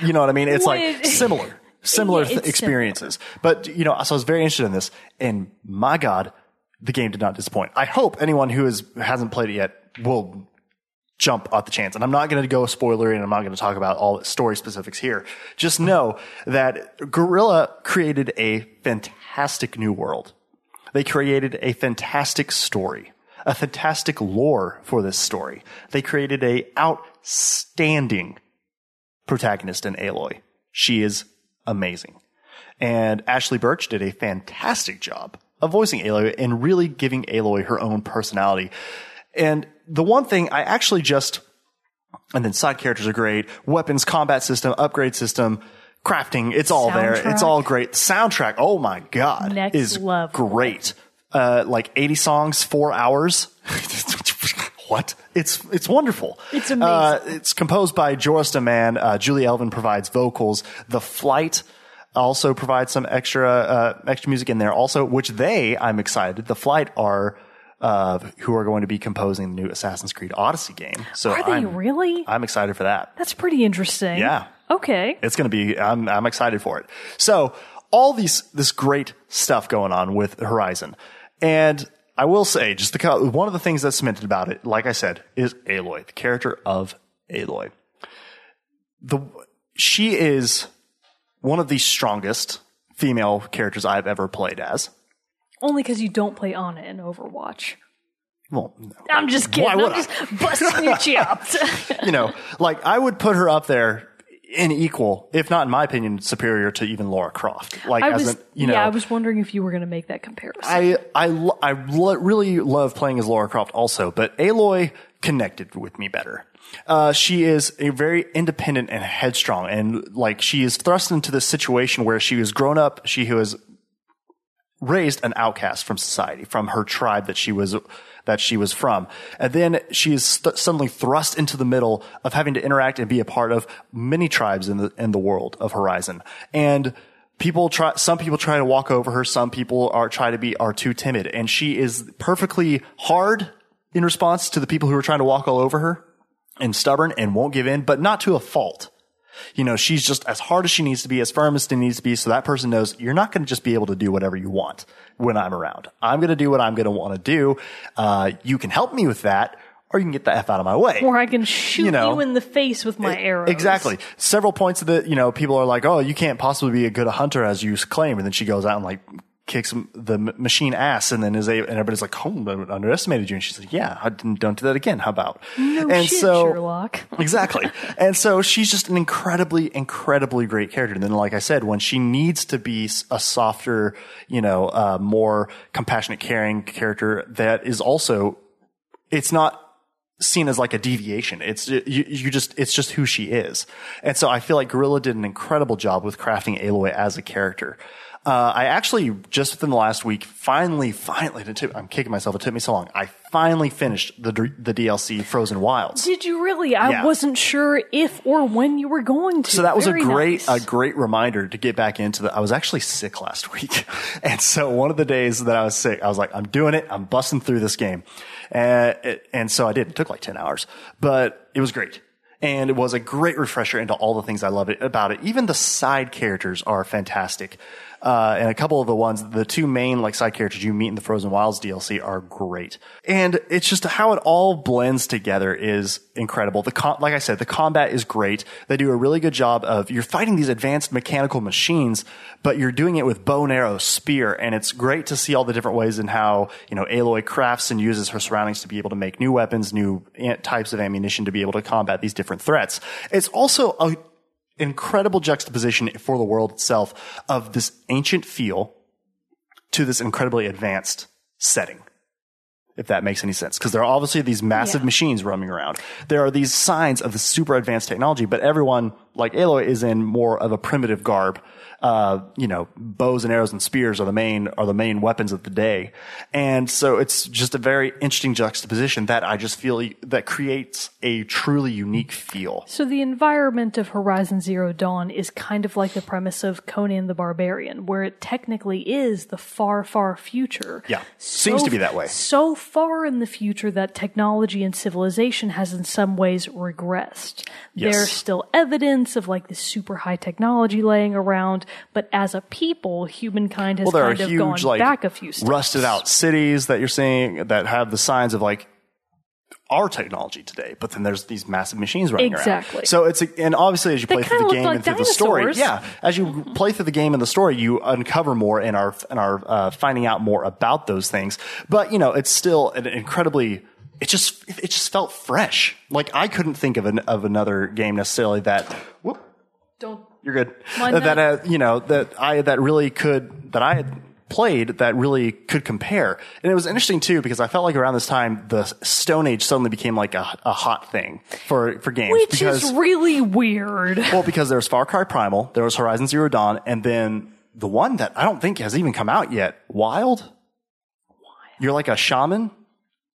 You know what I mean? It's like <laughs> similar, similar Yeah, experiences. But you know, so I was very interested in this, and my God, the game did not disappoint. I hope anyone who is hasn't played it yet will jump at the chance. And I'm not going to go spoilery, and I'm not going to talk about all the story specifics here. Just know that Guerrilla created a fantastic new world. They created a fantastic story, a fantastic lore for this story. They created a outstanding protagonist in Aloy. She is amazing. And Ashly Burch did a fantastic job of voicing Aloy and really giving Aloy her own personality. And the one thing I actually just, and then side characters are great, weapons, combat system, upgrade system, crafting, it's all there. It's all great. Soundtrack, oh my God, Next is level. great. Uh, like 80 songs, four hours. <laughs> what? It's, it's wonderful. It's amazing. Uh, it's composed by Joris Man. Uh, Julie Elven provides vocals. The Flight also provides some extra uh, extra music in there also, which they, I'm excited. The Flight are uh, who are going to be composing the new Assassin's Creed Odyssey game. So Are they I'm, really? I'm excited for that. That's pretty interesting. Yeah. Okay. It's going to be. I'm I'm excited for it. So all these this great stuff going on with Horizon, and I will say just the one of the things that's cemented about it, like I said, is Aloy, the character of Aloy. The she is one of the strongest female characters I've ever played as. Only because you don't play Ana in Overwatch. Well, I'm just kidding. Why would I'm I? just busting your chops. <laughs> <laughs> you know, like I would put her up there in equal, if not in my opinion, superior to even Lara Croft. Like I as was, an, you know, yeah, I was wondering if you were going to make that comparison. I I lo- I lo- really love playing as Lara Croft also, but Aloy connected with me better. Uh, she is a very independent and headstrong, and like she is thrust into this situation where she was grown up. She was raised an outcast from society, from her tribe that she was that she was from, and then she is st- suddenly thrust into the middle of having to interact and be a part of many tribes in the in the world of Horizon, and people try some people try to walk over her some people are try to be are too timid. And she is perfectly hard in response to the people who are trying to walk all over her and stubborn and won't give in but not to a fault you know she's just as hard as she needs to be as firm as she needs to be so that person knows you're not going to just be able to do whatever you want when i'm around i'm going to do what i'm going to want to do uh, you can help me with that or you can get the f out of my way or I can shoot you, you in the face with my arrows. Exactly. Several points of the, you know, people are like, oh, you can't possibly be a good hunter as you claim. And then she goes out and like kicks the machine ass and then is a, and everybody's like, oh, I underestimated you. And she's like, yeah, I didn't, don't do that again. How about? No and shit, so, Sherlock. <laughs> exactly. And so she's just an incredibly, incredibly great character. And then, like I said, when she needs to be a softer, you know, uh, more compassionate, caring character that is also, it's not seen as like a deviation. It's you, you just it's just who she is, and so I feel like Guerrilla did an incredible job with crafting Aloy as a character. Uh, I actually just within the last week finally, finally, it took, I'm kicking myself. It took me so long. I finally finished the the DLC Frozen Wilds. Did you really? I Yeah. wasn't sure if or when you were going to. So that was Very a great, nice. a great reminder to get back into the. I was actually sick last week, <laughs> and so one of the days that I was sick, I was like, I'm doing it. I'm busting through this game, and it, and so I did. It took like ten hours, but it was great, and it was a great refresher into all the things I love it about it. Even the side characters are fantastic. Uh, and a couple of the ones, the two main like side characters you meet in the Frozen Wilds DLC are great. And it's just how it all blends together is incredible. The com- like I said, the combat is great. They do a really good job of you're fighting these advanced mechanical machines, but you're doing it with bow and arrow, spear, and it's great to see all the different ways in how you know Aloy crafts and uses her surroundings to be able to make new weapons, new types of ammunition to be able to combat these different threats. It's also a incredible juxtaposition for the world itself of this ancient feel to this incredibly advanced setting. If that makes any sense. Because there are obviously these massive Yeah. machines roaming around. There are these signs of the super advanced technology, but everyone like Aloy is in more of a primitive garb. Uh, you know, bows and arrows and spears are the main are the main weapons of the day, and so it's just a very interesting juxtaposition that I just feel that creates a truly unique feel. So the environment of Horizon Zero Dawn is kind of like the premise of Conan the Barbarian, where it technically is the far, far future. Yeah. Seems to be that way. So far in the future that technology and civilization has in some ways regressed. Yes. There's still evidence of like this super high technology laying around, but as a people, humankind has Well, there are kind of huge gone like back a few steps. rusted out cities that you're seeing that have the signs of like our technology today, but then there's these massive machines running Exactly. around. So it's a, and obviously as you play through the game like and through the story, yeah, as you play through the game and the story, you uncover more and are and are uh, finding out more about those things. But you know, it's still an incredibly. It just it just felt fresh. Like I couldn't think of an, of another game necessarily that. Whoop, Don't you're good. That uh, you know that I that really could that I had played that really could compare, and it was interesting too because I felt like around this time the Stone Age suddenly became like a, a hot thing for for games which because is really weird. well because there was Far Cry Primal, there was Horizon Zero Dawn, and then the one that I don't think has even come out yet, Wild. You're like a shaman,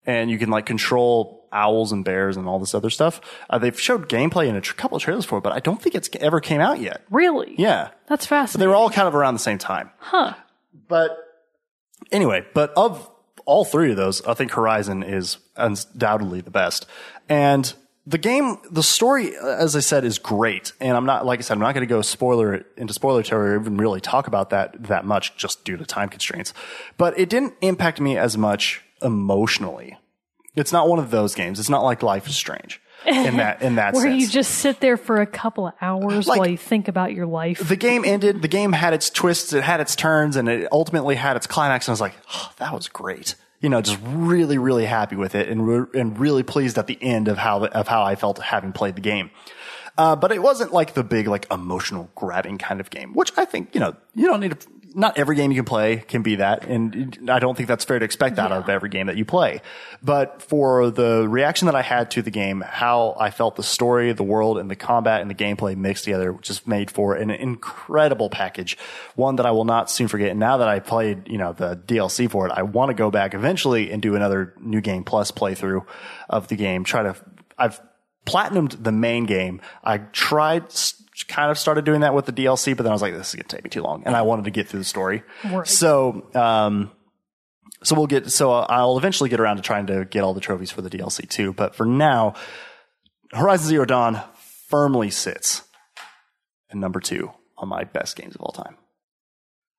and you can like control owls and bears and all this other stuff. Uh, they've showed gameplay in a tr- couple of trailers for it, but I don't think it's ever came out yet. Really? Yeah. That's fascinating. They were all kind of around the same time. Huh. But anyway, but of all three of those, I think Horizon is undoubtedly the best. And the game, the story, as I said, is great. And I'm not, like I said, I'm not going to go spoiler into spoiler territory or even really talk about that that much just due to time constraints. But it didn't impact me as much emotionally. It's not one of those games. It's not like Life is Strange in that in that <laughs> sense. Where sense. you just sit there for a couple of hours Like- while you think about your life. the game ended. The game had its twists, it had its turns, and it ultimately had its climax. And I was like, oh, that was great. You know, just really, really happy with it, and re- and really pleased at the end of how of how I felt having played the game. Uh, but it wasn't like the big, like emotional grabbing kind of game, which I think you know you don't need to. Not every game you can play can be that, and I don't think that's fair to expect that out of every game that you play. But for the reaction that I had to the game, how I felt the story, the world, and the combat and the gameplay mixed together, just made for an incredible package. One that I will not soon forget. And now that I played, you know, the DLC for it, I want to go back eventually and do another new game plus playthrough of the game. Try to, I've platinumed the main game. I tried, s- kind of started doing that with the DLC, but then I was like, this is going to take me too long. And I wanted to get through the story. Right. So, um, so we'll get, so I'll eventually get around to trying to get all the trophies for the DLC too. But for now, Horizon Zero Dawn firmly sits at number two on my best games of all time.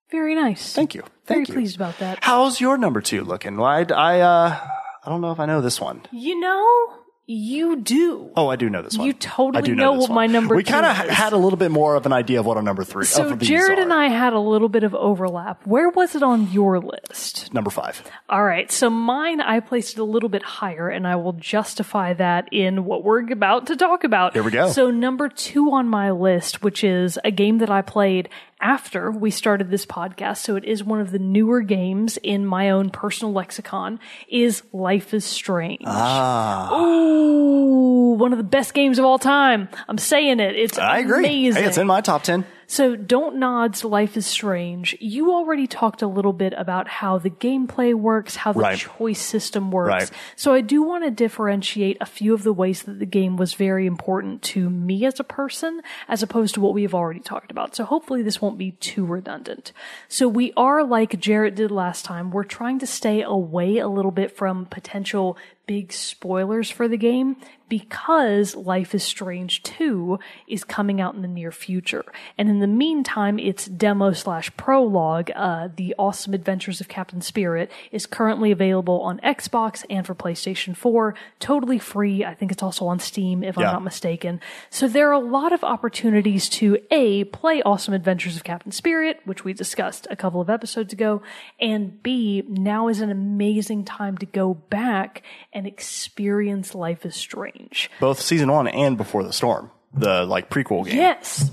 Very nice. Thank you. Very you. pleased about that. How's your number two looking? Well, I, I, uh, I don't know if I know this one. You know, you do. Oh, I do know this one. You totally I do know this what one. my number is. We kind of had a little bit more of an idea of what our number three. So Jared are. and I had a little bit of overlap. Where was it on your list? number five. All right, so mine I placed it a little bit higher, and I will justify that in what we're about to talk about. Here we go. So number two on my list, which is a game that I played after we started this podcast, so it is one of the newer games in my own personal lexicon, is Life is Strange. Ah, Ooh, one of the best games of all time. I'm saying it. It's I agree. amazing. Hey, it's in my top ten. So, Don't Nod's Life is Strange. You already talked a little bit about how the gameplay works, how the Right. choice system works. Right. So, I do want to differentiate a few of the ways that the game was very important to me as a person, as opposed to what we have already talked about. So, hopefully, this won't be too redundant. So, we are like Jarrett did last time. We're trying to stay away a little bit from potential big spoilers for the game because Life is Strange 2 is coming out in the near future. And in the meantime, its demo slash prologue, uh, The Awesome Adventures of Captain Spirit, is currently available on Xbox and for PlayStation 4, totally free. I think it's also on Steam, if I'm not mistaken. So there are a lot of opportunities to A, play Awesome Adventures of Captain Spirit, which we discussed a couple of episodes ago, and B, now is an amazing time to go back and experience Life is Strange. Both season one and Before the Storm, the like prequel game. Yes.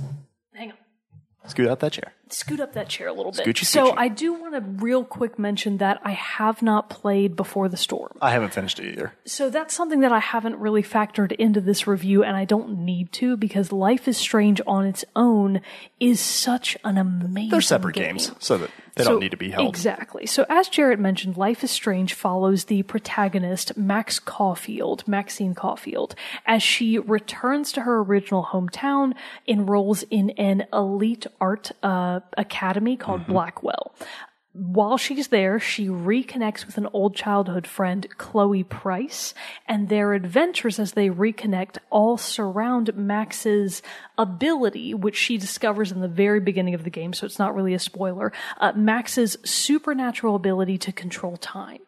Hang on. Scoot out that chair. Scoot up that chair a little bit. Scoochy, So scoochy. I do want to real quick mention that I have not played Before the Storm. I haven't finished it either. So that's something that I haven't really factored into this review, and I don't need to because Life is Strange on its own is such an amazing. They're separate game. games, so that they So- don't need to be held. Exactly. So, as Jarrett mentioned, Life is Strange follows the protagonist, Max Caulfield, Maxine Caulfield, as she returns to her original hometown, enrolls in an elite art uh, academy called Mm-hmm. Blackwell. While she's there, she reconnects with an old childhood friend, Chloe Price, and their adventures as they reconnect all surround Max's ability, which she discovers in the very beginning of the game, so it's not really a spoiler, uh, Max's supernatural ability to control time.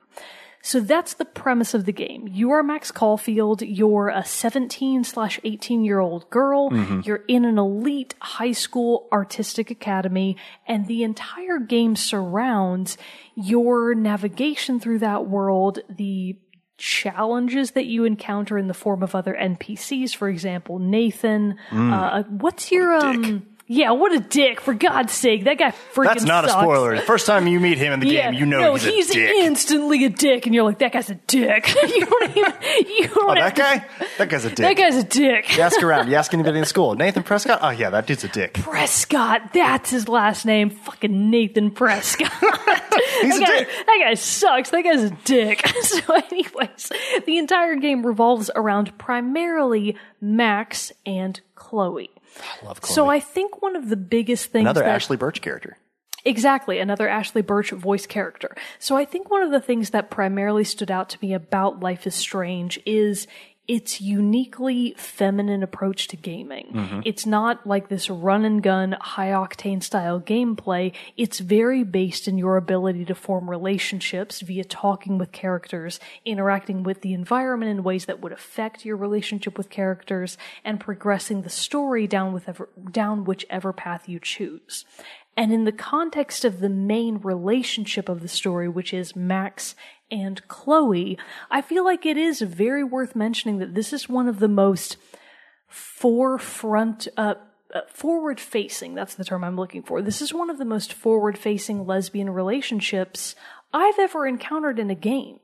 So that's the premise of the game. You are Max Caulfield. You're a 17 slash 18 year old girl. You're in an elite high school artistic academy and the entire game surrounds your navigation through that world, the challenges that you encounter in the form of other NPCs. For example, Nathan, uh, what's your, um, yeah, what a dick, for God's sake. That guy freaking That's not a spoiler. The first time you meet him in the game, you know no, he's a dick. No, he's instantly a dick, and you're like, that guy's a dick. <laughs> you don't even, you don't oh, that to- guy? That guy's a dick. That guy's a dick. You ask around. You ask anybody in school. <laughs> Nathan Prescott? Oh, yeah, that dude's a dick. Prescott, that's his last name. Fucking Nathan Prescott. <laughs> He's that, a guy, dick. that guy sucks. That guy's a dick. so, anyways, the entire game revolves around primarily Max and Chloe. I love Chloe. So I think one of the biggest things Another that Ashly Burch character. Exactly, another Ashly Burch voice character. So I think one of the things that primarily stood out to me about Life is Strange is its uniquely feminine approach to gaming. Mm-hmm. It's not like this run and gun, high octane style gameplay. It's very based in your ability to form relationships via talking with characters, interacting with the environment in ways that would affect your relationship with characters, and progressing the story down, whichever, down whichever path you choose. And in the context of the main relationship of the story, which is Max and Chloe, I feel like it is very worth mentioning that this is one of the most forefront, uh, uh, forward facing, that's the term I'm looking for. This is one of the most forward facing lesbian relationships I've ever encountered in a game.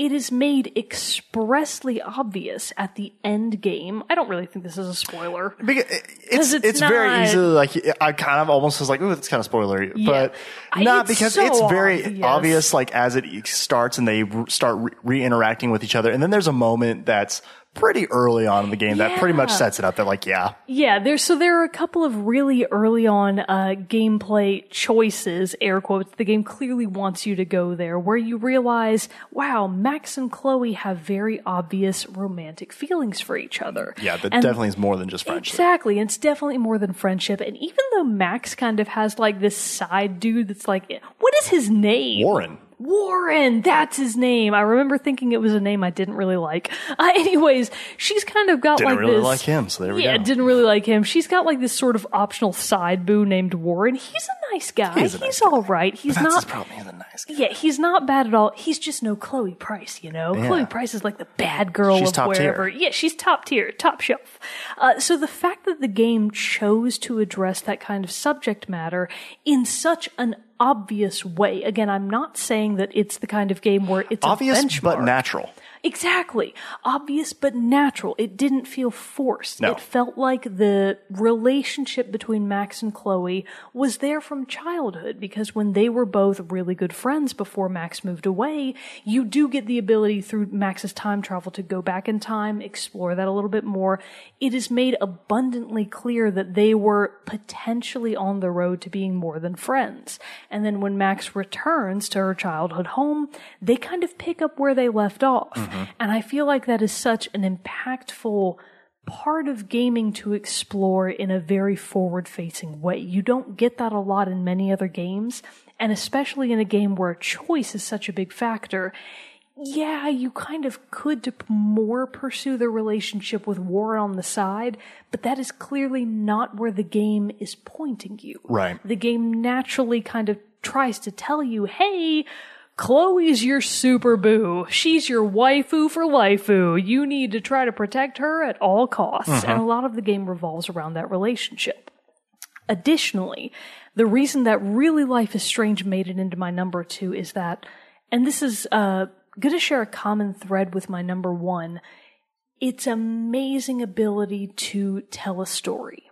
It is made expressly obvious at the end game. I don't really think this is a spoiler. Because it's it's it's, very easily like I kind of almost was like, oh, it's kind of spoilery, but not it's because so it's very obvious. obvious. Like as it starts and they start re interacting with each other, and then there's a moment that's pretty early on in the game that pretty much sets it up. They're like, yeah, Yeah, there's so there are a couple of really early on uh, gameplay choices, air quotes. The game clearly wants you to go there, where you realize, wow, Max and Chloe have very obvious romantic feelings for each other. yeah, that And- definitely is more than just friendship. Exactly, it's definitely more than friendship. And even though Max kind of has like this side dude that's like, what is his name? Warren. Warren, that's his name. I remember thinking it was a name I didn't really like. <laughs> Uh, anyways, she's kind of got Didn't like really this. like him, so there we go. yeah, go. didn't really like him. She's got like this sort of optional side boo named Warren. He's a nice guy. He is a nice He's guy. all right. He's That's not. He's a nice guy. Yeah, he's not bad at all. He's just no Chloe Price, you know. Yeah. Chloe Price is like the bad girl She's of top tier. wherever. Yeah, she's top tier, top shelf. Uh, so the fact that the game chose to address that kind of subject matter in such an obvious way. Again, I'm not saying that it's the kind of game where it's Obvious but natural. Exactly. Obvious but natural. It didn't feel forced. No. It felt like the relationship between Max and Chloe was there from childhood because when they were both really good friends before Max moved away, you do get the ability through Max's time travel to go back in time, explore that a little bit more. It is made abundantly clear that they were potentially on the road to being more than friends. And then when Max returns to her childhood home, they kind of pick up where they left off. And I feel like that is such an impactful part of gaming to explore in a very forward facing way. You don't get that a lot in many other games, and especially in a game where choice is such a big factor. Yeah, you kind of could more pursue the relationship with Warren the side, but that is clearly not where the game is pointing you. Right. The game naturally kind of tries to tell you, hey, Chloe's your super boo. She's your waifu for lifeu. You need to try to protect her at all costs. And a lot of the game revolves around that relationship. Additionally, the reason that really Life is Strange made it into my number two is that, and this is uh, going to share a common thread with my number one, its amazing ability to tell a story.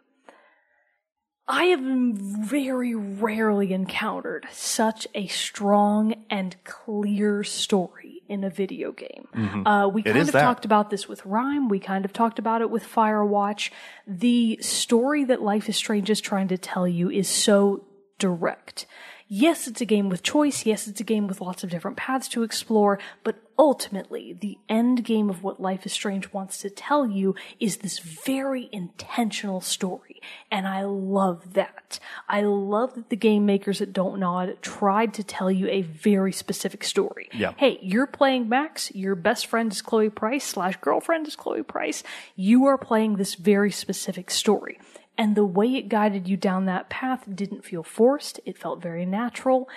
I have very rarely encountered such a strong and clear story in a video game. Uh, we kind of that. talked about this with RiME. We kind of talked about it with Firewatch. The story that Life is Strange is trying to tell you is so direct. Yes, it's a game with choice. Yes, it's a game with lots of different paths to explore, but ultimately, the end game of what Life is Strange wants to tell you is this very intentional story. And I love that. I love that the game makers at Don't Nod tried to tell you a very specific story. Yeah. Hey, you're playing Max, your best friend is Chloe Price slash girlfriend is Chloe Price. You are playing this very specific story. And the way it guided you down that path didn't feel forced. It felt very natural.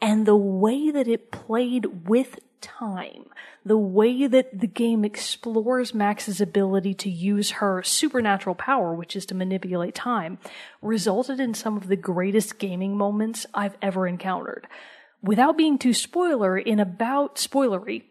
And the way that it played with time, the way that the game explores Max's ability to use her supernatural power, which is to manipulate time, resulted in some of the greatest gaming moments I've ever encountered. Without being too spoiler, in about spoilery,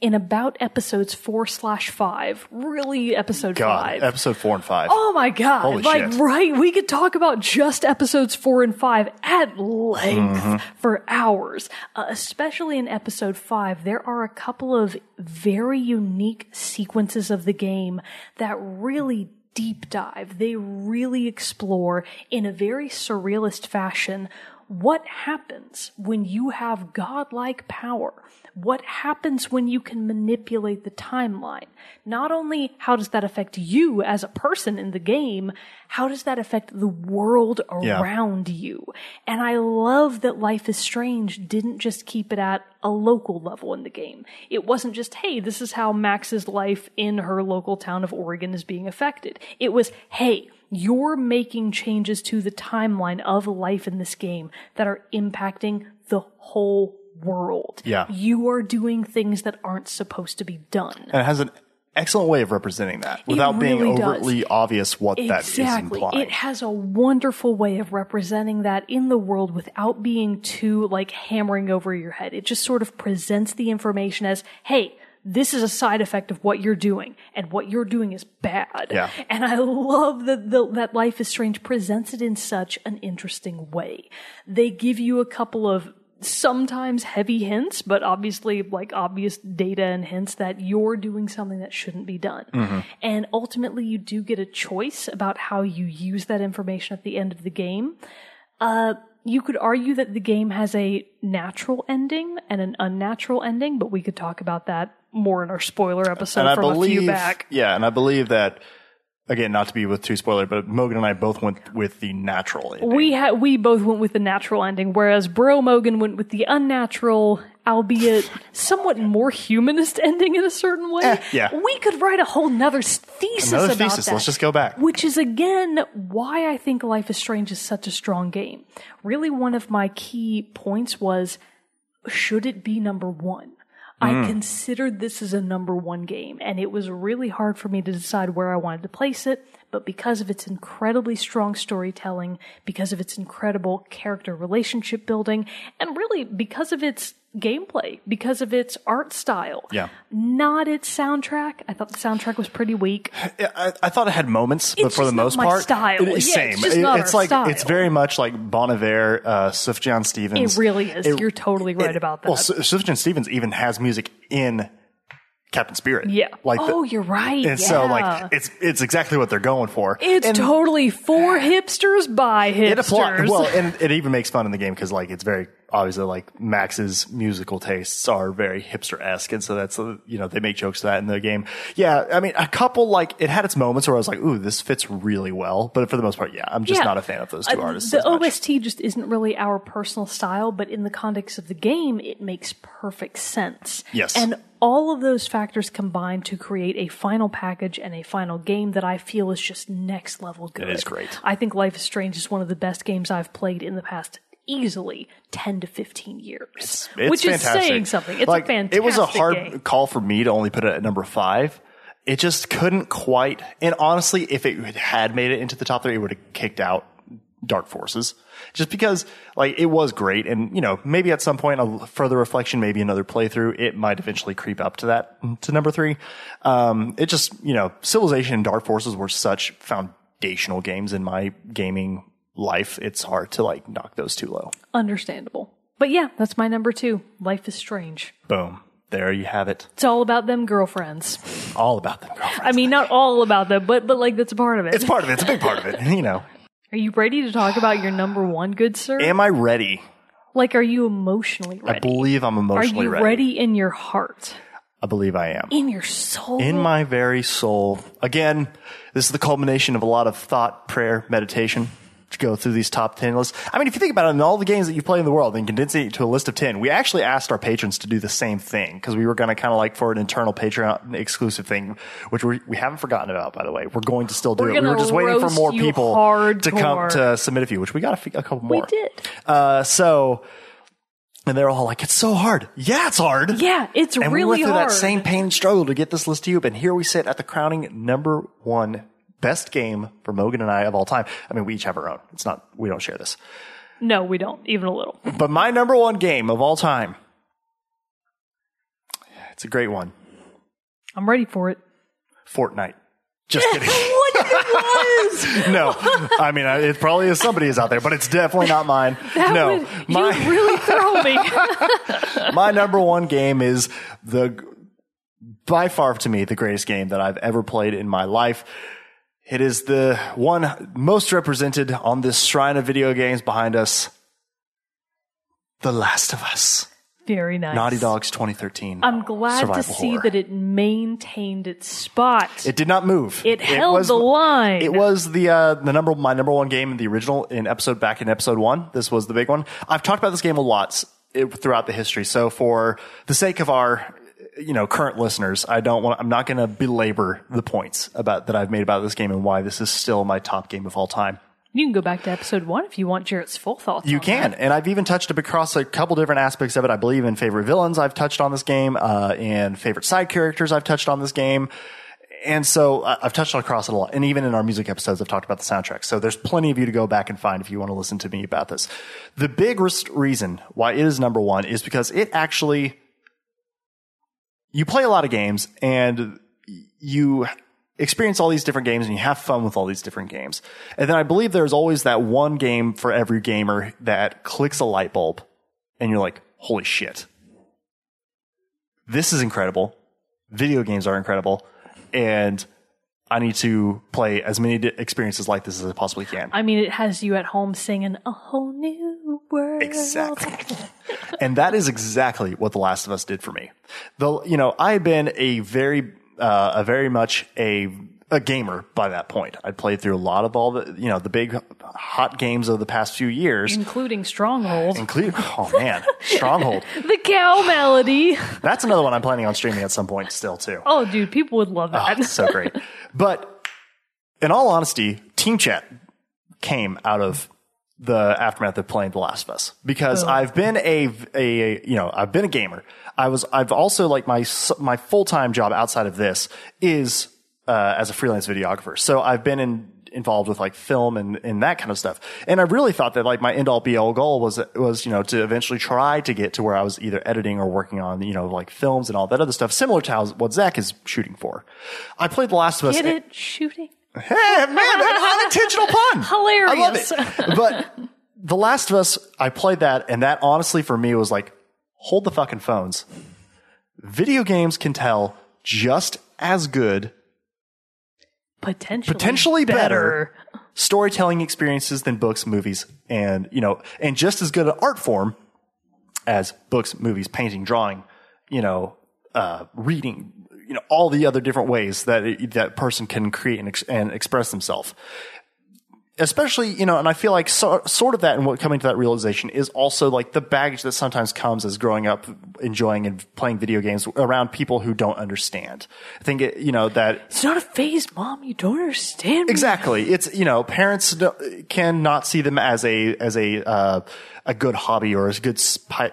in about episodes four slash five, really episode God, five. episode four and five. Oh my god! Holy like, shit. right? We could talk about just episodes four and five at length Mm-hmm. for hours. Uh, especially in episode five, there are a couple of very unique sequences of the game that really deep dive. They really explore in a very surrealist fashion what happens when you have godlike power? What happens when you can manipulate the timeline? Not only how does that affect you as a person in the game, how does that affect the world Yeah. around you? And I love that Life is Strange didn't just keep it at a local level in the game. It wasn't just, hey, this is how Max's life in her local town of Oregon is being affected. It was, hey, you're making changes to the timeline of life in this game that are impacting the whole world. Yeah. You are doing things that aren't supposed to be done. and it has an excellent way of representing that without being really does. overtly obvious what that is Exactly. implying. It has a wonderful way of representing that in the world without being too like hammering over your head. It just sort of presents the information as, hey, this is a side effect of what you're doing, and what you're doing is bad. Yeah. And I love that the, that Life is Strange presents it in such an interesting way. They give you a couple of sometimes heavy hints, but obviously like obvious data and hints that you're doing something that shouldn't be done. Mm-hmm. And ultimately you do get a choice about how you use that information at the end of the game. Uh, you could argue that the game has a natural ending and an unnatural ending, but we could talk about that more in our spoiler episode and I from a believe, few back. yeah, and I believe that again, not to be with too spoiler, but Mogan and I both went with the natural. ending. We ha- we both went with the natural ending, whereas Bro Mogan went with the unnatural, albeit somewhat more humanist <laughs> ending in a certain way. Eh, yeah. we could write a whole nother thesis Another about thesis. that. Let's just go back. Which is again why I think Life is Strange is such a strong game. Really, one of my key points was should it be number one? I Hmm. considered this as a number one game, and it was really hard for me to decide where I wanted to place it. But because of its incredibly strong storytelling, because of its incredible character relationship building, and really because of its gameplay, because of its art style, Yeah. not its soundtrack. I thought the soundtrack was pretty weak. I, I thought it had moments, but It's for the most part, style. it is Yeah, same. it's just It- not it's our like style. it's very much like Bon Iver, uh, Sufjan Stevens. It really is. You're totally right about that. Well, Su- Sufjan Stevens even has music in Captain Spirit. Yeah. like the- oh, you're right. and so like it's it's exactly what they're going for. It's and totally for hipsters by hipsters. it applies well, <laughs> and it even makes fun in the game because like it's very obviously like Max's musical tastes are very hipster esque, and so that's you know they make jokes to that in the game. Yeah, I mean a couple like it had its moments where I was like, ooh, this fits really well, but for the most part, yeah, I'm just Yeah. not a fan of those two Uh, artists. The. OST just isn't really our personal style, but in the context of the game, it makes perfect sense. Yes. And all of those factors combine to create a final package and a final game that I feel is just next level good. is great. I think Life is Strange is one of the best games I've played in the past easily 10 to 15 years. It's which fantastic. is saying something. It's like, a fantastic It was a hard game. call for me to only put it at number five. It just couldn't quite. And honestly, if it had made it into the top three, it would have kicked out Dark Forces, just because like it was great, and you know maybe at some point a further reflection, maybe another playthrough, it might eventually creep up to that to number three. Um, it just you know Civilization and Dark Forces were such foundational games in my gaming life. It's hard to like knock those too low. Understandable. But yeah, that's my number two. Life is strange. Boom, there you have it. It's all about them girlfriends. All about them girlfriends. I mean, not all about them, but but like that's a part of it. It's part of it. It's a big part of it. You know. Are you ready to talk about your number <sighs> one, good sir? Am I ready? like, are you emotionally ready? I believe I'm emotionally ready. are you ready. ready in your heart, I believe I am. in your soul? In my very soul. Again, this is the culmination of a lot of thought, prayer, meditation go through these top 10 lists. I mean, if you think about it, in all the games that you play in the world and condensing it to a list of 10, we actually asked our patrons to do the same thing because we were going to kind of like for an internal Patreon exclusive thing, which we, we haven't forgotten about, by the way. We're going to still do We're it. We were just waiting for more people to come to submit a few, which we got a, few, a couple more. we did. Uh, so, and they're all like, it's so hard. Yeah, it's hard. Yeah, it's And really we went through hard. that same pain and struggle to get this list to you, And here we sit at the crowning number one best game for Mogan and I of all time. I mean, we each have our own. It's not, we don't share this. No, we don't even a little. But my number one game of all time, it's a great one. I'm ready for it. Fortnite. Just <laughs> kidding. What it was? <laughs> no, I mean, I- it probably is somebody's out there, but it's definitely not mine. <laughs> That no, would, my, you really throw me. my number one game is the by far to me the greatest game that I've ever played in my life. It is the one most represented on this shrine of video games behind us. The Last of Us. Very nice. Naughty Dog's 2013. I'm glad to see horror. that it maintained its spot. It did not move. It held was- the line. It was the uh, the number my number one game in the original in episode back in episode one. This was the big one. I've talked about this game a lot it, throughout the history. So for the sake of our you know current listeners, I don't want. I'm not going to belabor the points about that I've made about this game and why this is still my top game of all time. You can go back to episode one if you want Jarrett's full thoughts. You can, that. and I've even touched across a couple different aspects of it. I believe in favorite villains, I've touched on this game, uh, and favorite side characters, I've touched on this game. And so uh, I've touched on across it a lot. And even in our music episodes, I've talked about the soundtrack. So there's plenty of you to go back and find if you want to listen to me about this. The biggest reason why it is number one is because it actually, you play a lot of games and you experience all these different games and you have fun with all these different games. And then I believe there's always that one game for every gamer that clicks a light bulb and you're like, holy shit. This is incredible. Video games are incredible. And I need to play as many experiences like this as I possibly can. I mean, it has you at home singing a whole new world. Exactly. and that is exactly what The Last of Us did for me. The you know I had been a very uh, a very much a a gamer by that point. I played through a lot of all the you know the big hot games of the past few years, including Stronghold. including oh man, Stronghold. <laughs> the cow melody. That's another one I'm planning on streaming at some point still too. Oh, dude, people would love that. It's so great. But in all honesty, Team Chat came out of the aftermath of playing The Last of Us because oh. I've been a, a, you know, I've been a gamer. I was, I've also like my, my full-time job outside of this is, uh, as a freelance videographer. So I've been in, involved with like film and, and that kind of stuff. And I really thought that like my end all be all goal was, was, you know, to eventually try to get to where I was either editing or working on, you know, like films and all that other stuff, similar to how, what Zach is shooting for. I played The Last of Us. Get it? Shooting. <laughs> Hey, man, unintentional pun. <laughs> Hilarious. I love it. But The Last of Us, I played that, and that honestly for me was like, hold the fucking phones. Video games can tell just as good Potentially, Potentially better. storytelling experiences than books, movies, and you know, and just as good an art form as books, movies, painting, drawing, you know, uh, reading, you know, all the other different ways that it, that person can create and, ex- and express themselves. Especially, you know, and I feel like so, sort of that and what coming to that realization is also like the baggage that sometimes comes as growing up enjoying and playing video games around people who don't understand. I think it, you know that It's not a phase, mom. You don't understand. me. Exactly. It's you know parents do- cannot see them as a as a uh, a good hobby or a good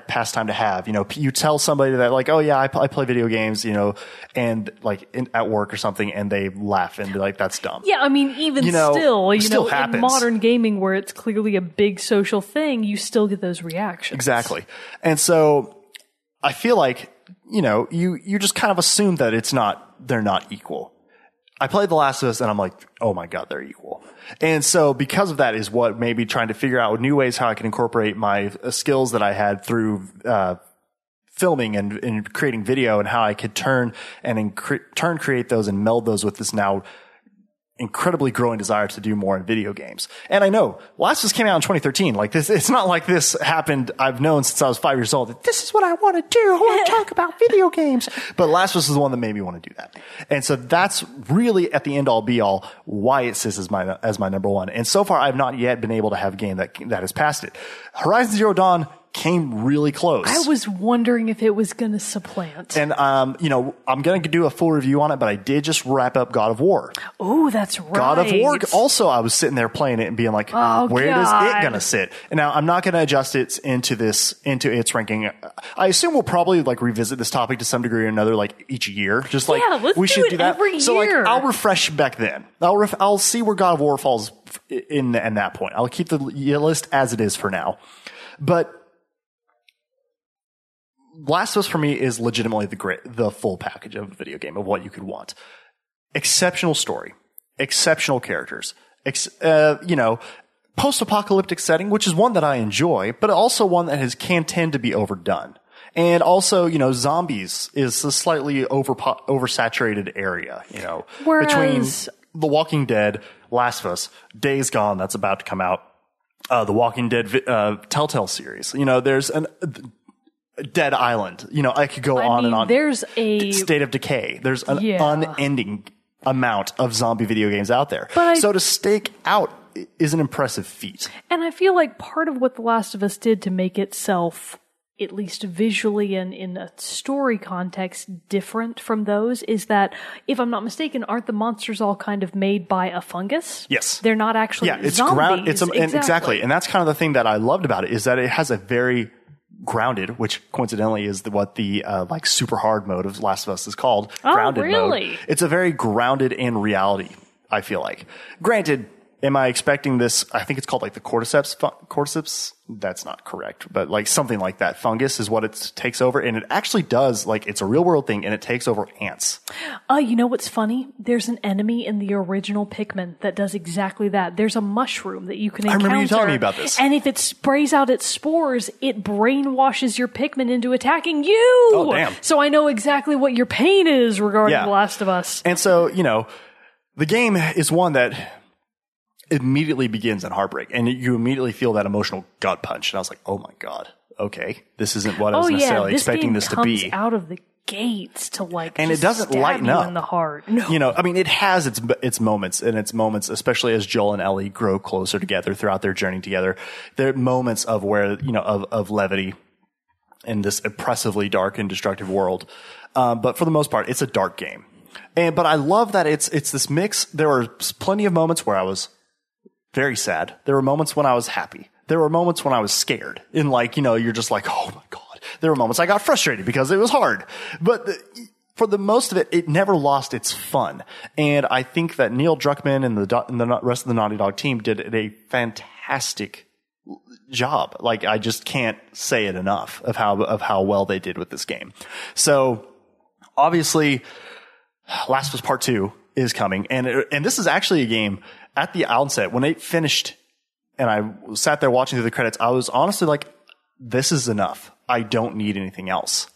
pastime to have. You know, you tell somebody that like, oh yeah, I, I play video games, you know, and like in, at work or something, and they laugh and be like, that's dumb. Yeah, I mean, even You know, still, you still know, happens. in modern gaming where it's clearly a big social thing, you still get those reactions. Exactly. And so I feel like, you know, you, you just kind of assume that it's not, they're not equal. I played The Last of Us and I'm like, oh my God, they're equal. And so because of that is what maybe trying to figure out new ways how I can incorporate my uh, skills that I had through, uh, filming and, and creating video and how I could turn and incre- turn create those and meld those with this now incredibly growing desire to do more in video games. And I know Last of Us came out in 2013. Like this, it's not like this happened. I've known since I was five years old that this is what I want to do. I want to <laughs> talk about video games. But Last of Us is the one that made me want to do that. And so that's really at the end all be all why it sits as my, as my number one. And so far I've not yet been able to have a game that, that has passed it. Horizon Zero Dawn came really close. I was wondering if it was going to supplant. and um, you know, I'm going to do a full review on it, but I did just wrap up God of War. oh, that's right. God of War. Also, I was sitting there playing it and being like, Oh, "Where is God. it going to sit?" And now I'm not going to adjust it into this into its ranking. I assume we'll probably like revisit this topic to some degree or another, like each year. Just like Yeah, let's we do should do that. every so year. like I'll refresh back then. I'll ref- I'll see where God of War falls in in that point. I'll keep the list as it is for now, but. Last of Us for me is legitimately the great, the full package of a video game of what you could want. Exceptional story, exceptional characters, ex, uh, you know, post-apocalyptic setting, which is one that I enjoy, but also one that has can tend to be overdone. And also, you know, zombies is a slightly over oversaturated area, you know, between The Walking Dead, Last of Us, Days Gone, that's about to come out, uh, the Walking Dead uh, Telltale series. You know, there's an Dead Island. You know, I could go I on mean, and on. there's a State of Decay. There's an Yeah. unending amount of zombie video games out there. But I- so to stake out is an impressive feat. And I feel like part of what The Last of Us did to make itself, at least visually and in a story context, different from those is that, if I'm not mistaken, aren't the monsters all kind of made by a fungus? Yes. They're not actually Yeah, it's zombies. ground. It's a, and exactly, and that's kind of the thing that I loved about it is that it has a very grounded, which coincidentally is the, what the uh, like super hard mode of Last of Us is called. Oh, grounded really? mode. It's a very grounded in reality. I feel like. Granted, am I expecting this? I think it's called like the cordyceps. Cordyceps. That's not correct, but like something like that. Fungus is what it takes over, and it actually does. Like it's a real world thing, and it takes over ants. Oh, you know what's funny? There's an enemy in the original Pikmin that does exactly that. There's a mushroom that you can encounter. I remember you telling me about this. And if it sprays out its spores, it brainwashes your Pikmin into attacking you. Oh, damn. So I know exactly what your pain is regarding Yeah. The Last of Us. And so, you know, the game is one that immediately begins in heartbreak and you immediately feel that emotional gut punch. And I was like, oh my God, okay, this isn't what I was oh yeah, necessarily this expecting this to be. out of the gates to like, And it doesn't lighten up. in the heart. <laughs> No. You know, I mean, it has its its moments and its moments, especially as Joel and Ellie grow closer together throughout their journey together. There are moments of where you know of of levity in this oppressively dark and destructive world. Um, but for the most part, it's a dark game. And but I love that it's it's this mix. There were plenty of moments where I was very sad. There were moments when I was happy. There were moments when I was scared. And like, you know, you're just like, oh my God. There were moments I got frustrated because it was hard. But the, for the most of it, it never lost its fun. And I think that Neil Druckmann and the, and the rest of the Naughty Dog team did a fantastic job. Like, I just can't say it enough of how, of how well they did with this game. So obviously, Last of Us Part Two is coming, and it, and this is actually a game at the outset when it finished, and I sat there watching through the credits. I was honestly like, "This is enough. I don't need anything else."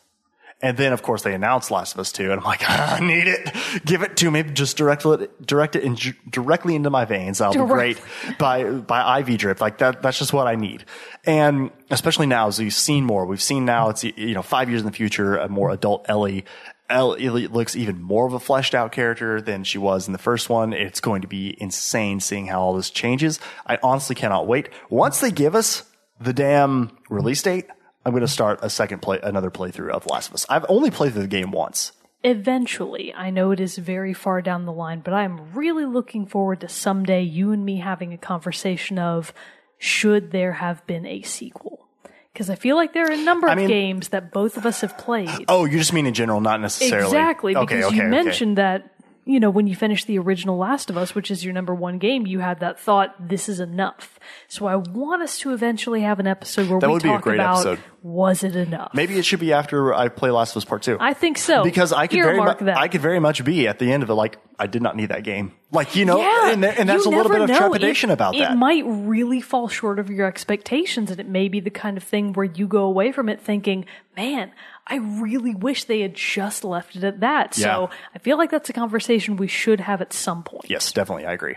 And then, of course, they announced Last of Us Two, and I'm like, <laughs> "I need it. Give it to me. Just direct it, direct it in, directly into my veins. I'll be great by by IV drip. Like that. That's just what I need." And especially now, as we've seen more, we've seen now it's you know five years in the future, a more adult Ellie. Ellie looks even more of a fleshed out character than she was in the first one. It's going to be insane seeing how all this changes. I honestly cannot wait. Once they give us the damn release date, I'm going to start a second play, another playthrough of Last of Us. I've only played the game once. Eventually, I know it is very far down the line, but I'm really looking forward to someday you and me having a conversation of should there have been a sequel? Because I feel like there are a number of mean- games that both of us have played. Oh, you just mean in general, not necessarily. Exactly, because okay, you okay. mentioned that, you know, when you finished the original Last of Us, which is your number one game, you had that thought, this is enough. So I want us to eventually have an episode where That we would be a talk great about episode. was it enough? Maybe it should be after I play Last of Us Part Two. I think so. because I could very mu-. I could very much be at the end of it like I did not need that game. Like you know, Yeah, and, there- and there's a little bit of know. trepidation It- about that. It might really fall short of your expectations, and it may be the kind of thing where you go away from it thinking, "Man, I really wish they had just left it at that." So Yeah. I feel like that's a conversation we should have at some point. Yes, definitely, I agree.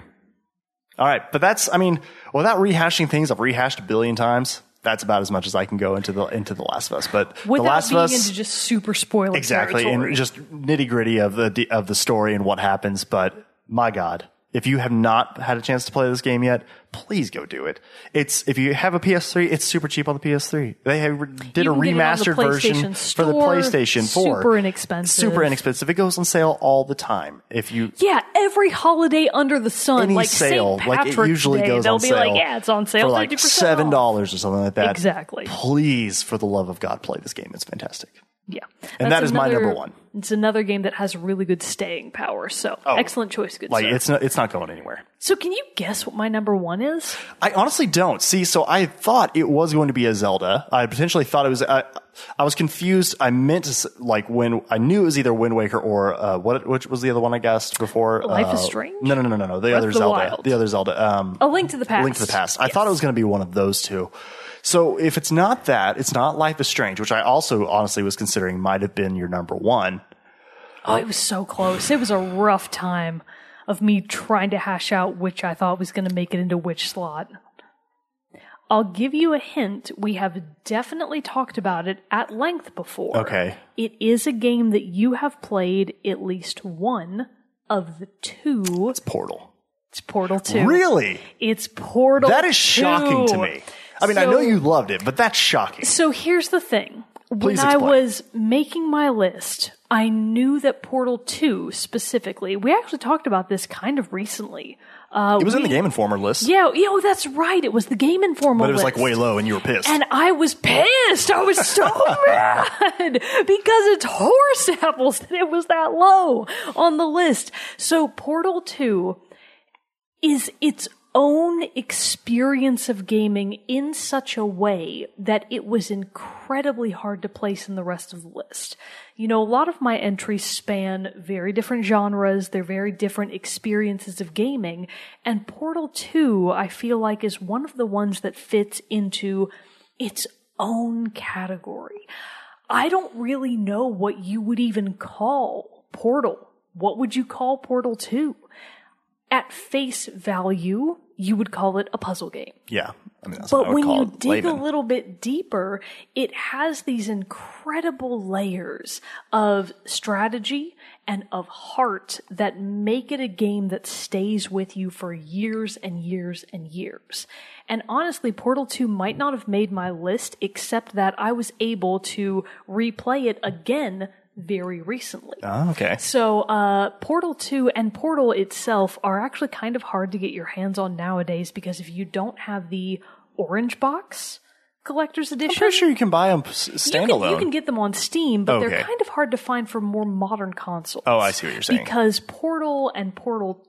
All right, but that's I mean, without rehashing things I've rehashed a billion times. That's about as much as I can go into the into the Last of Us. But the Without Last being of Us, into just super spoiler exactly, territory. and just nitty gritty of the of the story and what happens. But my God, if you have not had a chance to play this game yet, please go do it. It's if you have a PS3, it's super cheap on the PS3. They have, did a can get it on the remastered version PlayStation for the PlayStation 4. super inexpensive. Super inexpensive. It goes on sale all the time. If you Yeah, every holiday under the sun, any like sale, like it usually Day, goes they'll on be sale like, "Yeah, it's on sale for like 50% seven off." dollars or something like that. Exactly. Please, for the love of God, play this game. It's fantastic. Yeah, And That's that is my number one. It's another game that has really good staying power. So excellent choice, good Oh. Like sir. it's not, it's not going anywhere. So can you guess what my number one is? I honestly don't see. So I thought it was going to be a Zelda. I potentially thought it was. I, I was confused. I meant to like when I knew it was either Wind Waker or uh, what? Which was the other one I guessed before? Life is Uh, Strange? No, no, no, no, no. The other the Zelda. Wild? The other Zelda. Um, A Link to the Past. Link to the Past. I thought it was going to be one of those two. So if it's not that, it's not Life is Strange, which I also honestly was considering might have been your number one. Oh, it was so close. It was a rough time of me trying to hash out which I thought was going to make it into which slot. I'll give you a hint. We have definitely talked about it at length before. Okay. It is a game that you have played at least one of the two. It's Portal. It's Portal 2. Really? It's Portal That is shocking to me. I mean, I know you loved it, but that's shocking. So here's the thing. Please when I was making my list, I knew that Portal 2 specifically, we actually talked about this kind of recently. Uh, It was in the Game Informer list, Yeah, yeah, oh, that's right. It was the Game Informer list. but it was like way low, and you were pissed. And I was pissed. I was so <laughs> mad because it's horse <laughs> apples that it was that low on the list. So Portal 2 is its own experience of gaming in such a way that it was incredibly hard to place in the rest of the list. You know, a lot of my entries span very different genres, they're very different experiences of gaming, and Portal 2, I feel like, is one of the ones that fits into its own category. I don't really know what you would even call Portal. What would you call Portal 2? At face value, you would call it a puzzle game. yeah, I mean, that's But when you dig layman. a little bit deeper, it has these incredible layers of strategy and of heart that make it a game that stays with you for years and years and years. And honestly, Portal 2 might not have made my list except that I was able to replay it again very recently. Oh, okay. So, uh, Portal 2 and Portal itself are actually kind of hard to get your hands on nowadays because if you don't have the orange box collector's edition, I'm Pretty sure you can buy them you, standalone. can, you can get them on Steam, but Okay. they're kind of hard to find for more modern consoles. Oh, I see what you're saying. Because Portal and Portal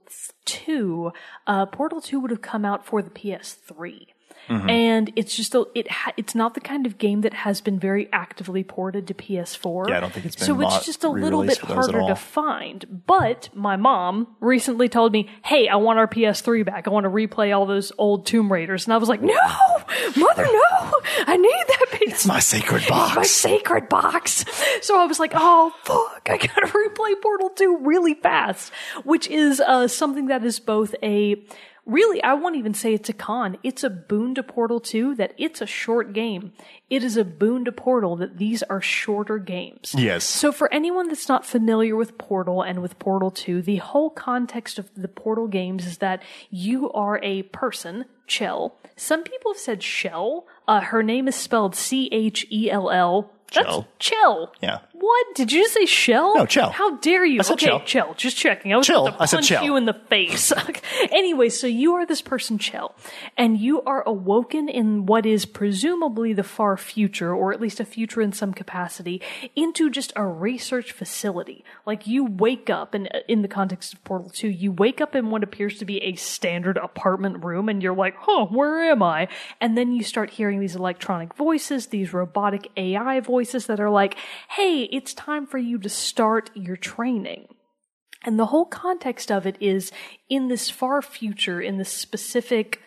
2, uh, Portal 2 would have come out for the PS3. Mm-hmm. And it's just a, it ha- it's not the kind of game that has been very actively ported to PS4. Yeah, I don't think it's been so it's just a little bit for those at harder to find. But my mom recently told me, "Hey, I want our PS3 back. I want to replay all those old Tomb Raiders." And I was like, "No, mother, no! I need that PS. it's my sacred box. It's my sacred box." So I was like, "Oh fuck! I gotta <laughs> replay Portal 2 really fast," which is uh, something that is both a really, I won't even say it's a con. It's a boon to Portal 2 that it's a short game. It is a boon to Portal that these are shorter games. Yes. So for anyone that's not familiar with Portal and with Portal 2, the whole context of the Portal games is that you are a person, Chell. Some people have said Shell. Uh, her name is spelled C-H-E-L-L. That's Chell. Chell. Yeah. What? Did you say shell? No, Chell. How dare you? I said okay, Chell. Just checking. I was Chill. about to I said punch Chell. you in the face. <laughs> anyway, so you are this person, Chell, and you are awoken in what is presumably the far future, or at least a future in some capacity, into just a research facility. Like you wake up, and uh, in the context of Portal 2, you wake up in what appears to be a standard apartment room, and you're like, huh, where am I? And then you start hearing these electronic voices, these robotic AI voices that are like, hey, it's time for you to start your training. And the whole context of it is in this far future, in this specific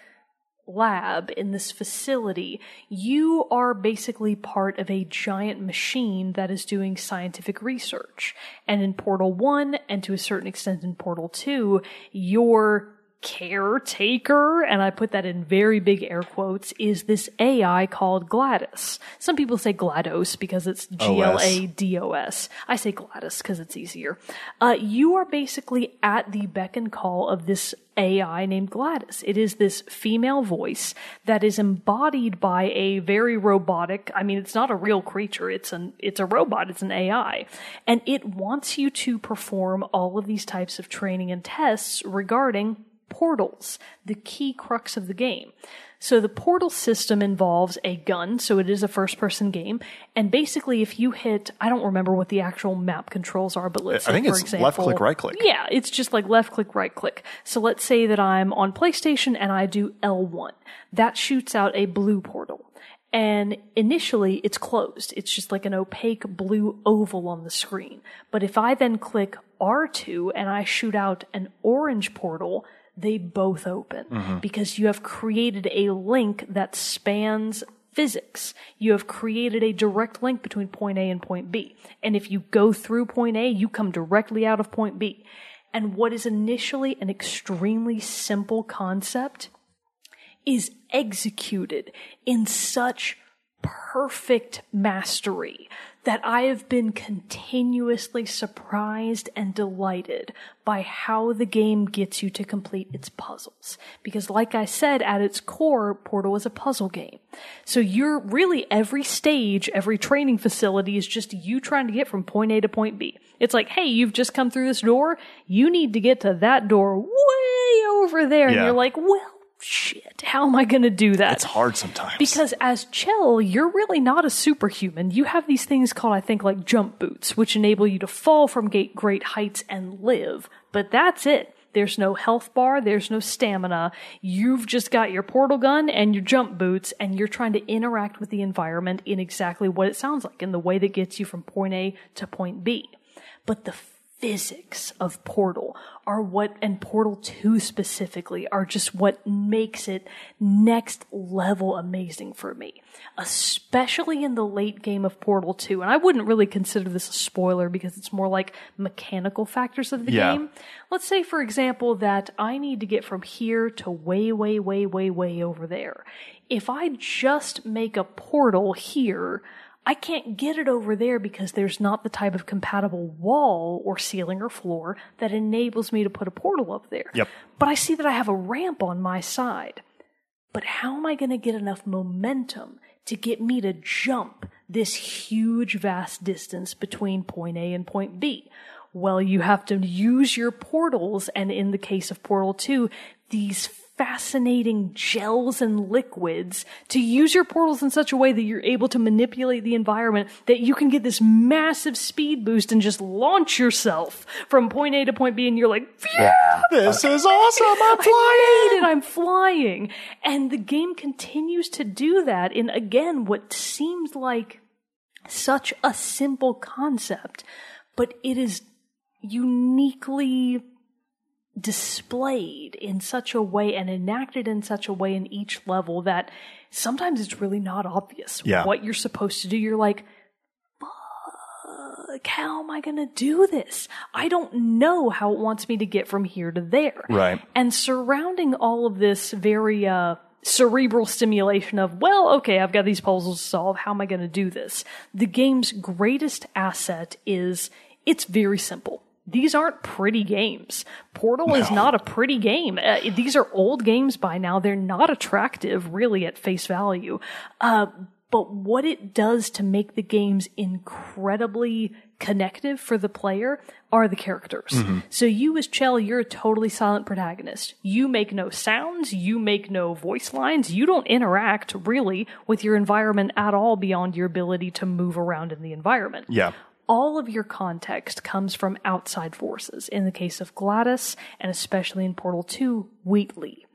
lab, in this facility, you are basically part of a giant machine that is doing scientific research. And in Portal 1, and to a certain extent in Portal 2, your caretaker, and I put that in very big air quotes, is this AI called Gladys. Some people say GLaDOS because it's G L A D O S. I say Gladys because it's easier. Uh, you are basically at the beck and call of this AI named Gladys. It is this female voice that is embodied by a very robotic, I mean, it's not a real creature. It's an, it's a robot. It's an AI. And it wants you to perform all of these types of training and tests regarding portals, the key crux of the game. So the portal system involves a gun, so it is a first person game. And basically, if you hit, I don't remember what the actual map controls are, but let's I say, think for it's example, left click, right click. Yeah, it's just like left click, right click. So let's say that I'm on PlayStation and I do L1. That shoots out a blue portal. And initially it's closed. It's just like an opaque blue oval on the screen. But if I then click R2 and I shoot out an orange portal, they both open mm-hmm. because you have created a link that spans physics. You have created a direct link between point A and point B. And if you go through point A, you come directly out of point B. And what is initially an extremely simple concept is executed in such perfect mastery that I have been continuously surprised and delighted by how the game gets you to complete its puzzles. Because like I said, at its core, Portal is a puzzle game. So you're really every stage, every training facility is just you trying to get from point A to point B. It's like, hey, you've just come through this door. You need to get to that door way over there. And you're like, well, shit, how am I going to do that? It's hard sometimes. Because as Chell, you're really not a superhuman. You have these things called, I think, like jump boots, which enable you to fall from great, great heights and live. But that's it. There's no health bar, there's no stamina. You've just got your portal gun and your jump boots, and you're trying to interact with the environment in exactly what it sounds like, in the way that gets you from point A to point B. But the physics of Portal are what, and Portal 2 specifically, are just what makes it next level amazing for me. Especially in the late game of Portal 2. And I wouldn't really consider this a spoiler because it's more like mechanical factors of the Yeah. game. Let's say, for example, that I need to get from here to way, way, way, way, way over there. If I just make a portal here, I can't get it over there because there's not the type of compatible wall or ceiling or floor that enables me to put a portal up there. Yep. But I see that I have a ramp on my side. But how am I going to get enough momentum to get me to jump this huge, vast distance between point A and point B? Well, you have to use your portals, and in the case of Portal 2, these fascinating gels and liquids to use your portals in such a way that you're able to manipulate the environment that you can get this massive speed boost and just launch yourself from point A to point B and you're like, yeah, this is awesome. I'm flying. <laughs> I made it. I'm flying. And the game continues to do that in, again, what seems like such a simple concept, but it is uniquely displayed in such a way and enacted in such a way in each level that sometimes it's really not obvious Yeah. what you're supposed to do. You're like, fuck, how am I going to do this? I don't know how it wants me to get from here to there. Right. And surrounding all of this very, uh, cerebral stimulation of, well, okay, I've got these puzzles to solve. How am I going to do this? The game's greatest asset is it's very simple. These aren't pretty games. Portal is not a pretty game. Uh, these are old games by now. They're not attractive, really, at face value. Uh, but what it does to make the games incredibly connective for the player are the characters. So you as Chell, you're a totally silent protagonist. You make no sounds, you make no voice lines, you don't interact really with your environment at all beyond your ability to move around in the environment Yeah. All of your context comes from outside forces. In the case of Gladys, and especially in Portal 2, Wheatley.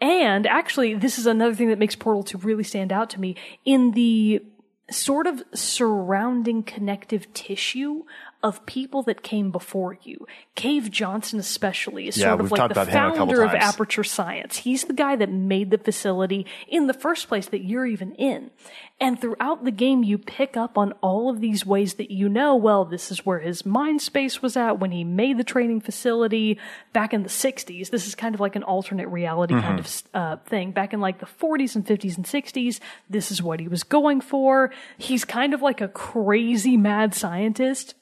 And actually, this is another thing that makes Portal 2 really stand out to me. In the sort of surrounding connective tissue of people that came before you. Cave Johnson especially is Yeah, sort of like the about him a couple founder of. Aperture Science. He's the guy that made the facility in the first place that you're even in. And throughout the game, you pick up on all of these ways that you know, well, this is where his mind space was at when he made the training facility back in the 60s. This is kind of like an alternate reality kind of uh, thing. Back in like the 40s and 50s and 60s, this is what he was going for. He's kind of like a crazy mad scientist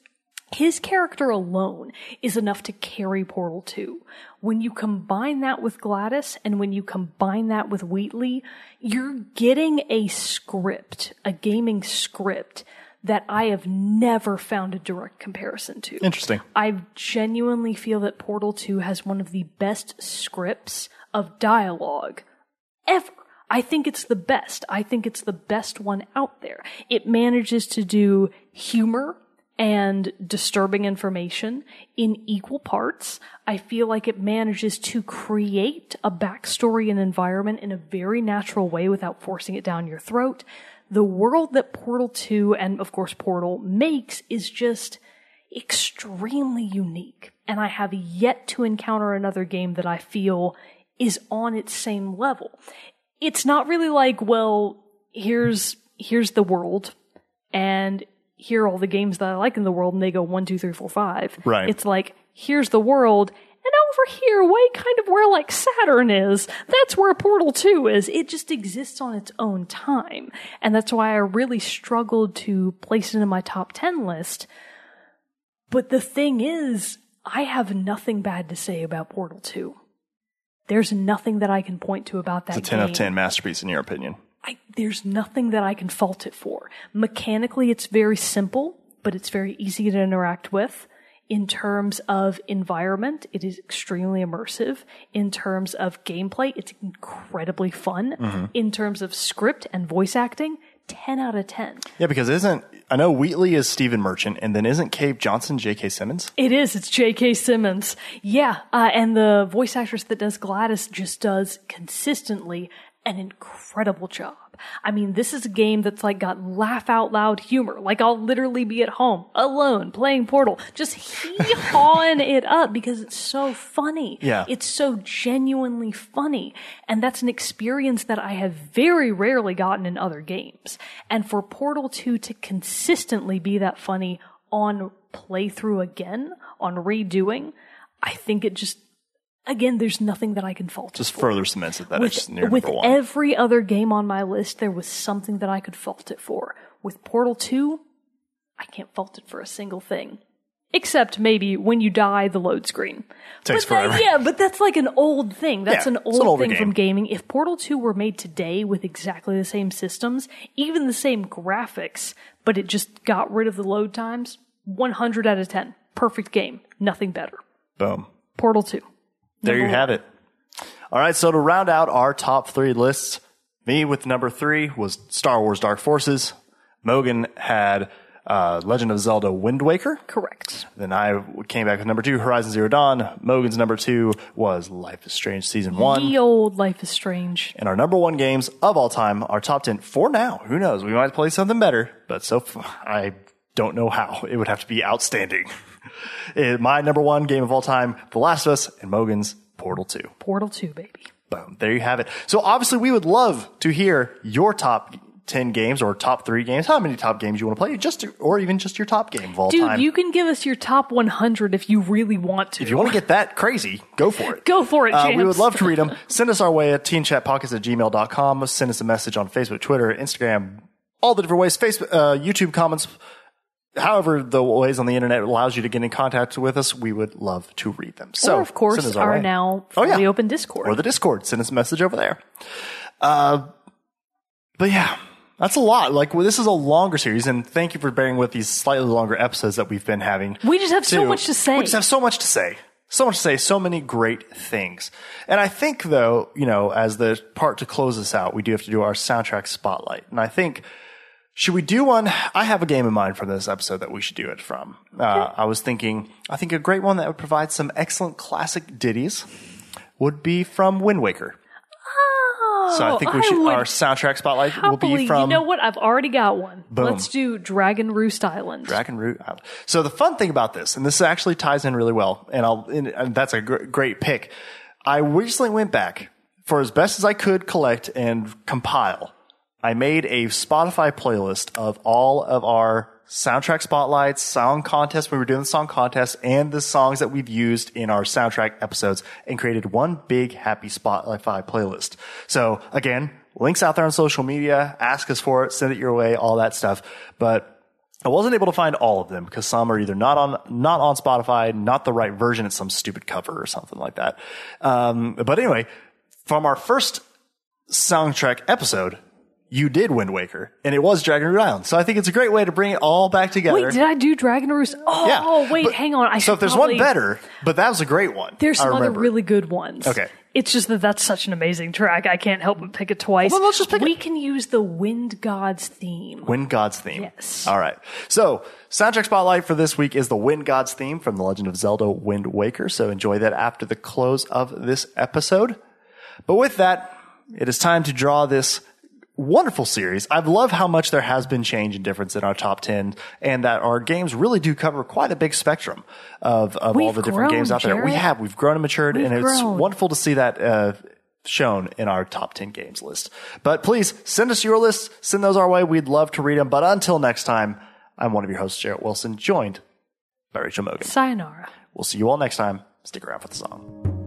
his character alone is enough to carry Portal 2. When you combine that with Gladys and when you combine that with Wheatley, you're getting a script, a gaming script that I have never found a direct comparison to. Interesting. I genuinely feel that Portal 2 has one of the best scripts of dialogue ever. I think it's the best. I think it's the best one out there. It manages to do humor and disturbing information in equal parts. I feel like it manages to create a backstory and environment in a very natural way without forcing it down your throat. The world that Portal 2 and of course Portal makes is just extremely unique. And I have yet to encounter another game that I feel is on its same level. It's not really like, well, here's, here's the world and here are all the games that I like in the world and they go one, two, three, four, five. Right. It's like, here's the world and over here, way kind of where like Saturn is, that's where Portal 2 is. It just exists on its own time. And that's why I really struggled to place it in my top 10 list. But the thing is, I have nothing bad to say about Portal 2. There's nothing that I can point to about that It's a 10 game. of 10 masterpiece in your opinion. I, there's nothing that I can fault it for. Mechanically, it's very simple, but it's very easy to interact with. In terms of environment, it is extremely immersive. In terms of gameplay, it's incredibly fun. Mm-hmm. In terms of script and voice acting, 10 out of 10. Yeah, because isn't I know Wheatley is Stephen Merchant, and then isn't Cave Johnson J.K. Simmons? It is. It's J.K. Simmons. Yeah. Uh, and the voice actress that does Gladys just does consistently an incredible job. I mean, this is a game that's like got laugh out loud humor. Like I'll literally be at home alone playing Portal, just hee hawing it up because it's so funny. Yeah. It's so genuinely funny. And that's an experience that I have very rarely gotten in other games. And for Portal 2 to consistently be that funny on playthrough again, on redoing, I think it just, again, there's nothing that I can fault it Just for. further cements it that it's near with one. every other game on my list, there was something that I could fault it for. With Portal 2, I can't fault it for a single thing. Except maybe when you die, the load screen. Takes but that- yeah, but that's like an old thing. That's Yeah, an old an thing game. from gaming. If Portal 2 were made today with exactly the same systems, even the same graphics, but it just got rid of the load times, 100 out of 10. Perfect game. Nothing better. Boom. Portal 2. There you have it. All right, so to round out our top three lists, me with number three was Star Wars Dark Forces. Mogan had uh, Legend of Zelda Wind Waker. Correct. Then I came back with number two, Horizon Zero Dawn. Mogan's number two was Life is Strange Season One. The old Life is Strange. And our number one games of all time, our top 10 for now. Who knows? We might play something better, but so far, I don't know how. It would have to be outstanding. <laughs> <laughs> Eh, My number one game of all time, The Last of Us, and Mogan's Portal 2. Portal 2, baby. Boom. There you have it. So obviously we would love to hear your top 10 games or top three games, how many top games you want to play, just to, or even just your top game of all Dude, time. Dude, you can give us your top 100 if you really want to. if you want to get that crazy, go for it. <laughs> Go for it, Uh, we would love to read them. Send us our way at teamchatpodcast at gmail.com. Send us a message on Facebook, Twitter, Instagram, all the different ways, Facebook, uh, YouTube comments, however the ways on the internet allows you to get in contact with us. We would love to read them. So, or, of course, our way. now Oh, yeah. fully open Discord. or the Discord. Send us a message over there. Uh, but yeah, that's a lot. Like, well, this is a longer series, and thank you for bearing with these slightly longer episodes that we've been having. We just have so much to say. We just have so much to say. So much to say, so many great things. And I think though, you know, as the part to close this out, we do have to do our soundtrack spotlight. And I think, should we do one? I have a game in mind for this episode that we should do it from. Uh, I was thinking, I think a great one that would provide some excellent classic ditties would be from Wind Waker. So I think we I should, would our soundtrack spotlight will Happily, be from you know what? I've already got one. Boom. Let's do Dragon Roost Island. Dragon Roost Island. So the fun thing about this, and this actually ties in really well, and I'll, and, and that's a gr- great pick. I recently went back for as best as I could collect and compile. I made a Spotify playlist of all of our soundtrack spotlights, song contests. We were doing the song contest and the songs that we've used in our soundtrack episodes and created one big happy Spotify playlist. So again, links out there on social media. Ask us for it. Send it your way. All that stuff. But I wasn't able to find all of them because some are either not on not on Spotify, not the right version. It's some stupid cover or something like that. Um, but anyway, from our first soundtrack episode, you did Wind Waker, and it was Dragon Roost Island. So I think it's a great way to bring it all back together. Wait, did I do Dragon Roost? Oh, yeah. oh, wait, But- hang on. I so if there's probably- one better, but that was a great one. There's some other really good ones. Okay. It's just that that's such an amazing track. I can't help but pick it twice. Well, let's just pick we it. can use the Wind God's theme. Wind God's theme. Yes. All right. So, soundtrack spotlight for this week is the Wind God's theme from The Legend of Zelda Wind Waker. So, enjoy that after the close of this episode. But with that, it is time to draw this wonderful series. I love how much there has been change and difference in our top 10 and that our games really do cover quite a big spectrum of, of all the different grown, games out there. We have, we've grown and matured and We've it's grown. wonderful to see that, uh, shown in our top 10 games list. But please send us your lists, send those our way. We'd love to read them. But until next time, I'm one of your hosts, Jarrett Wilson, joined by Rachel Mogan. Sayonara. We'll see you all next time. Stick around for the song.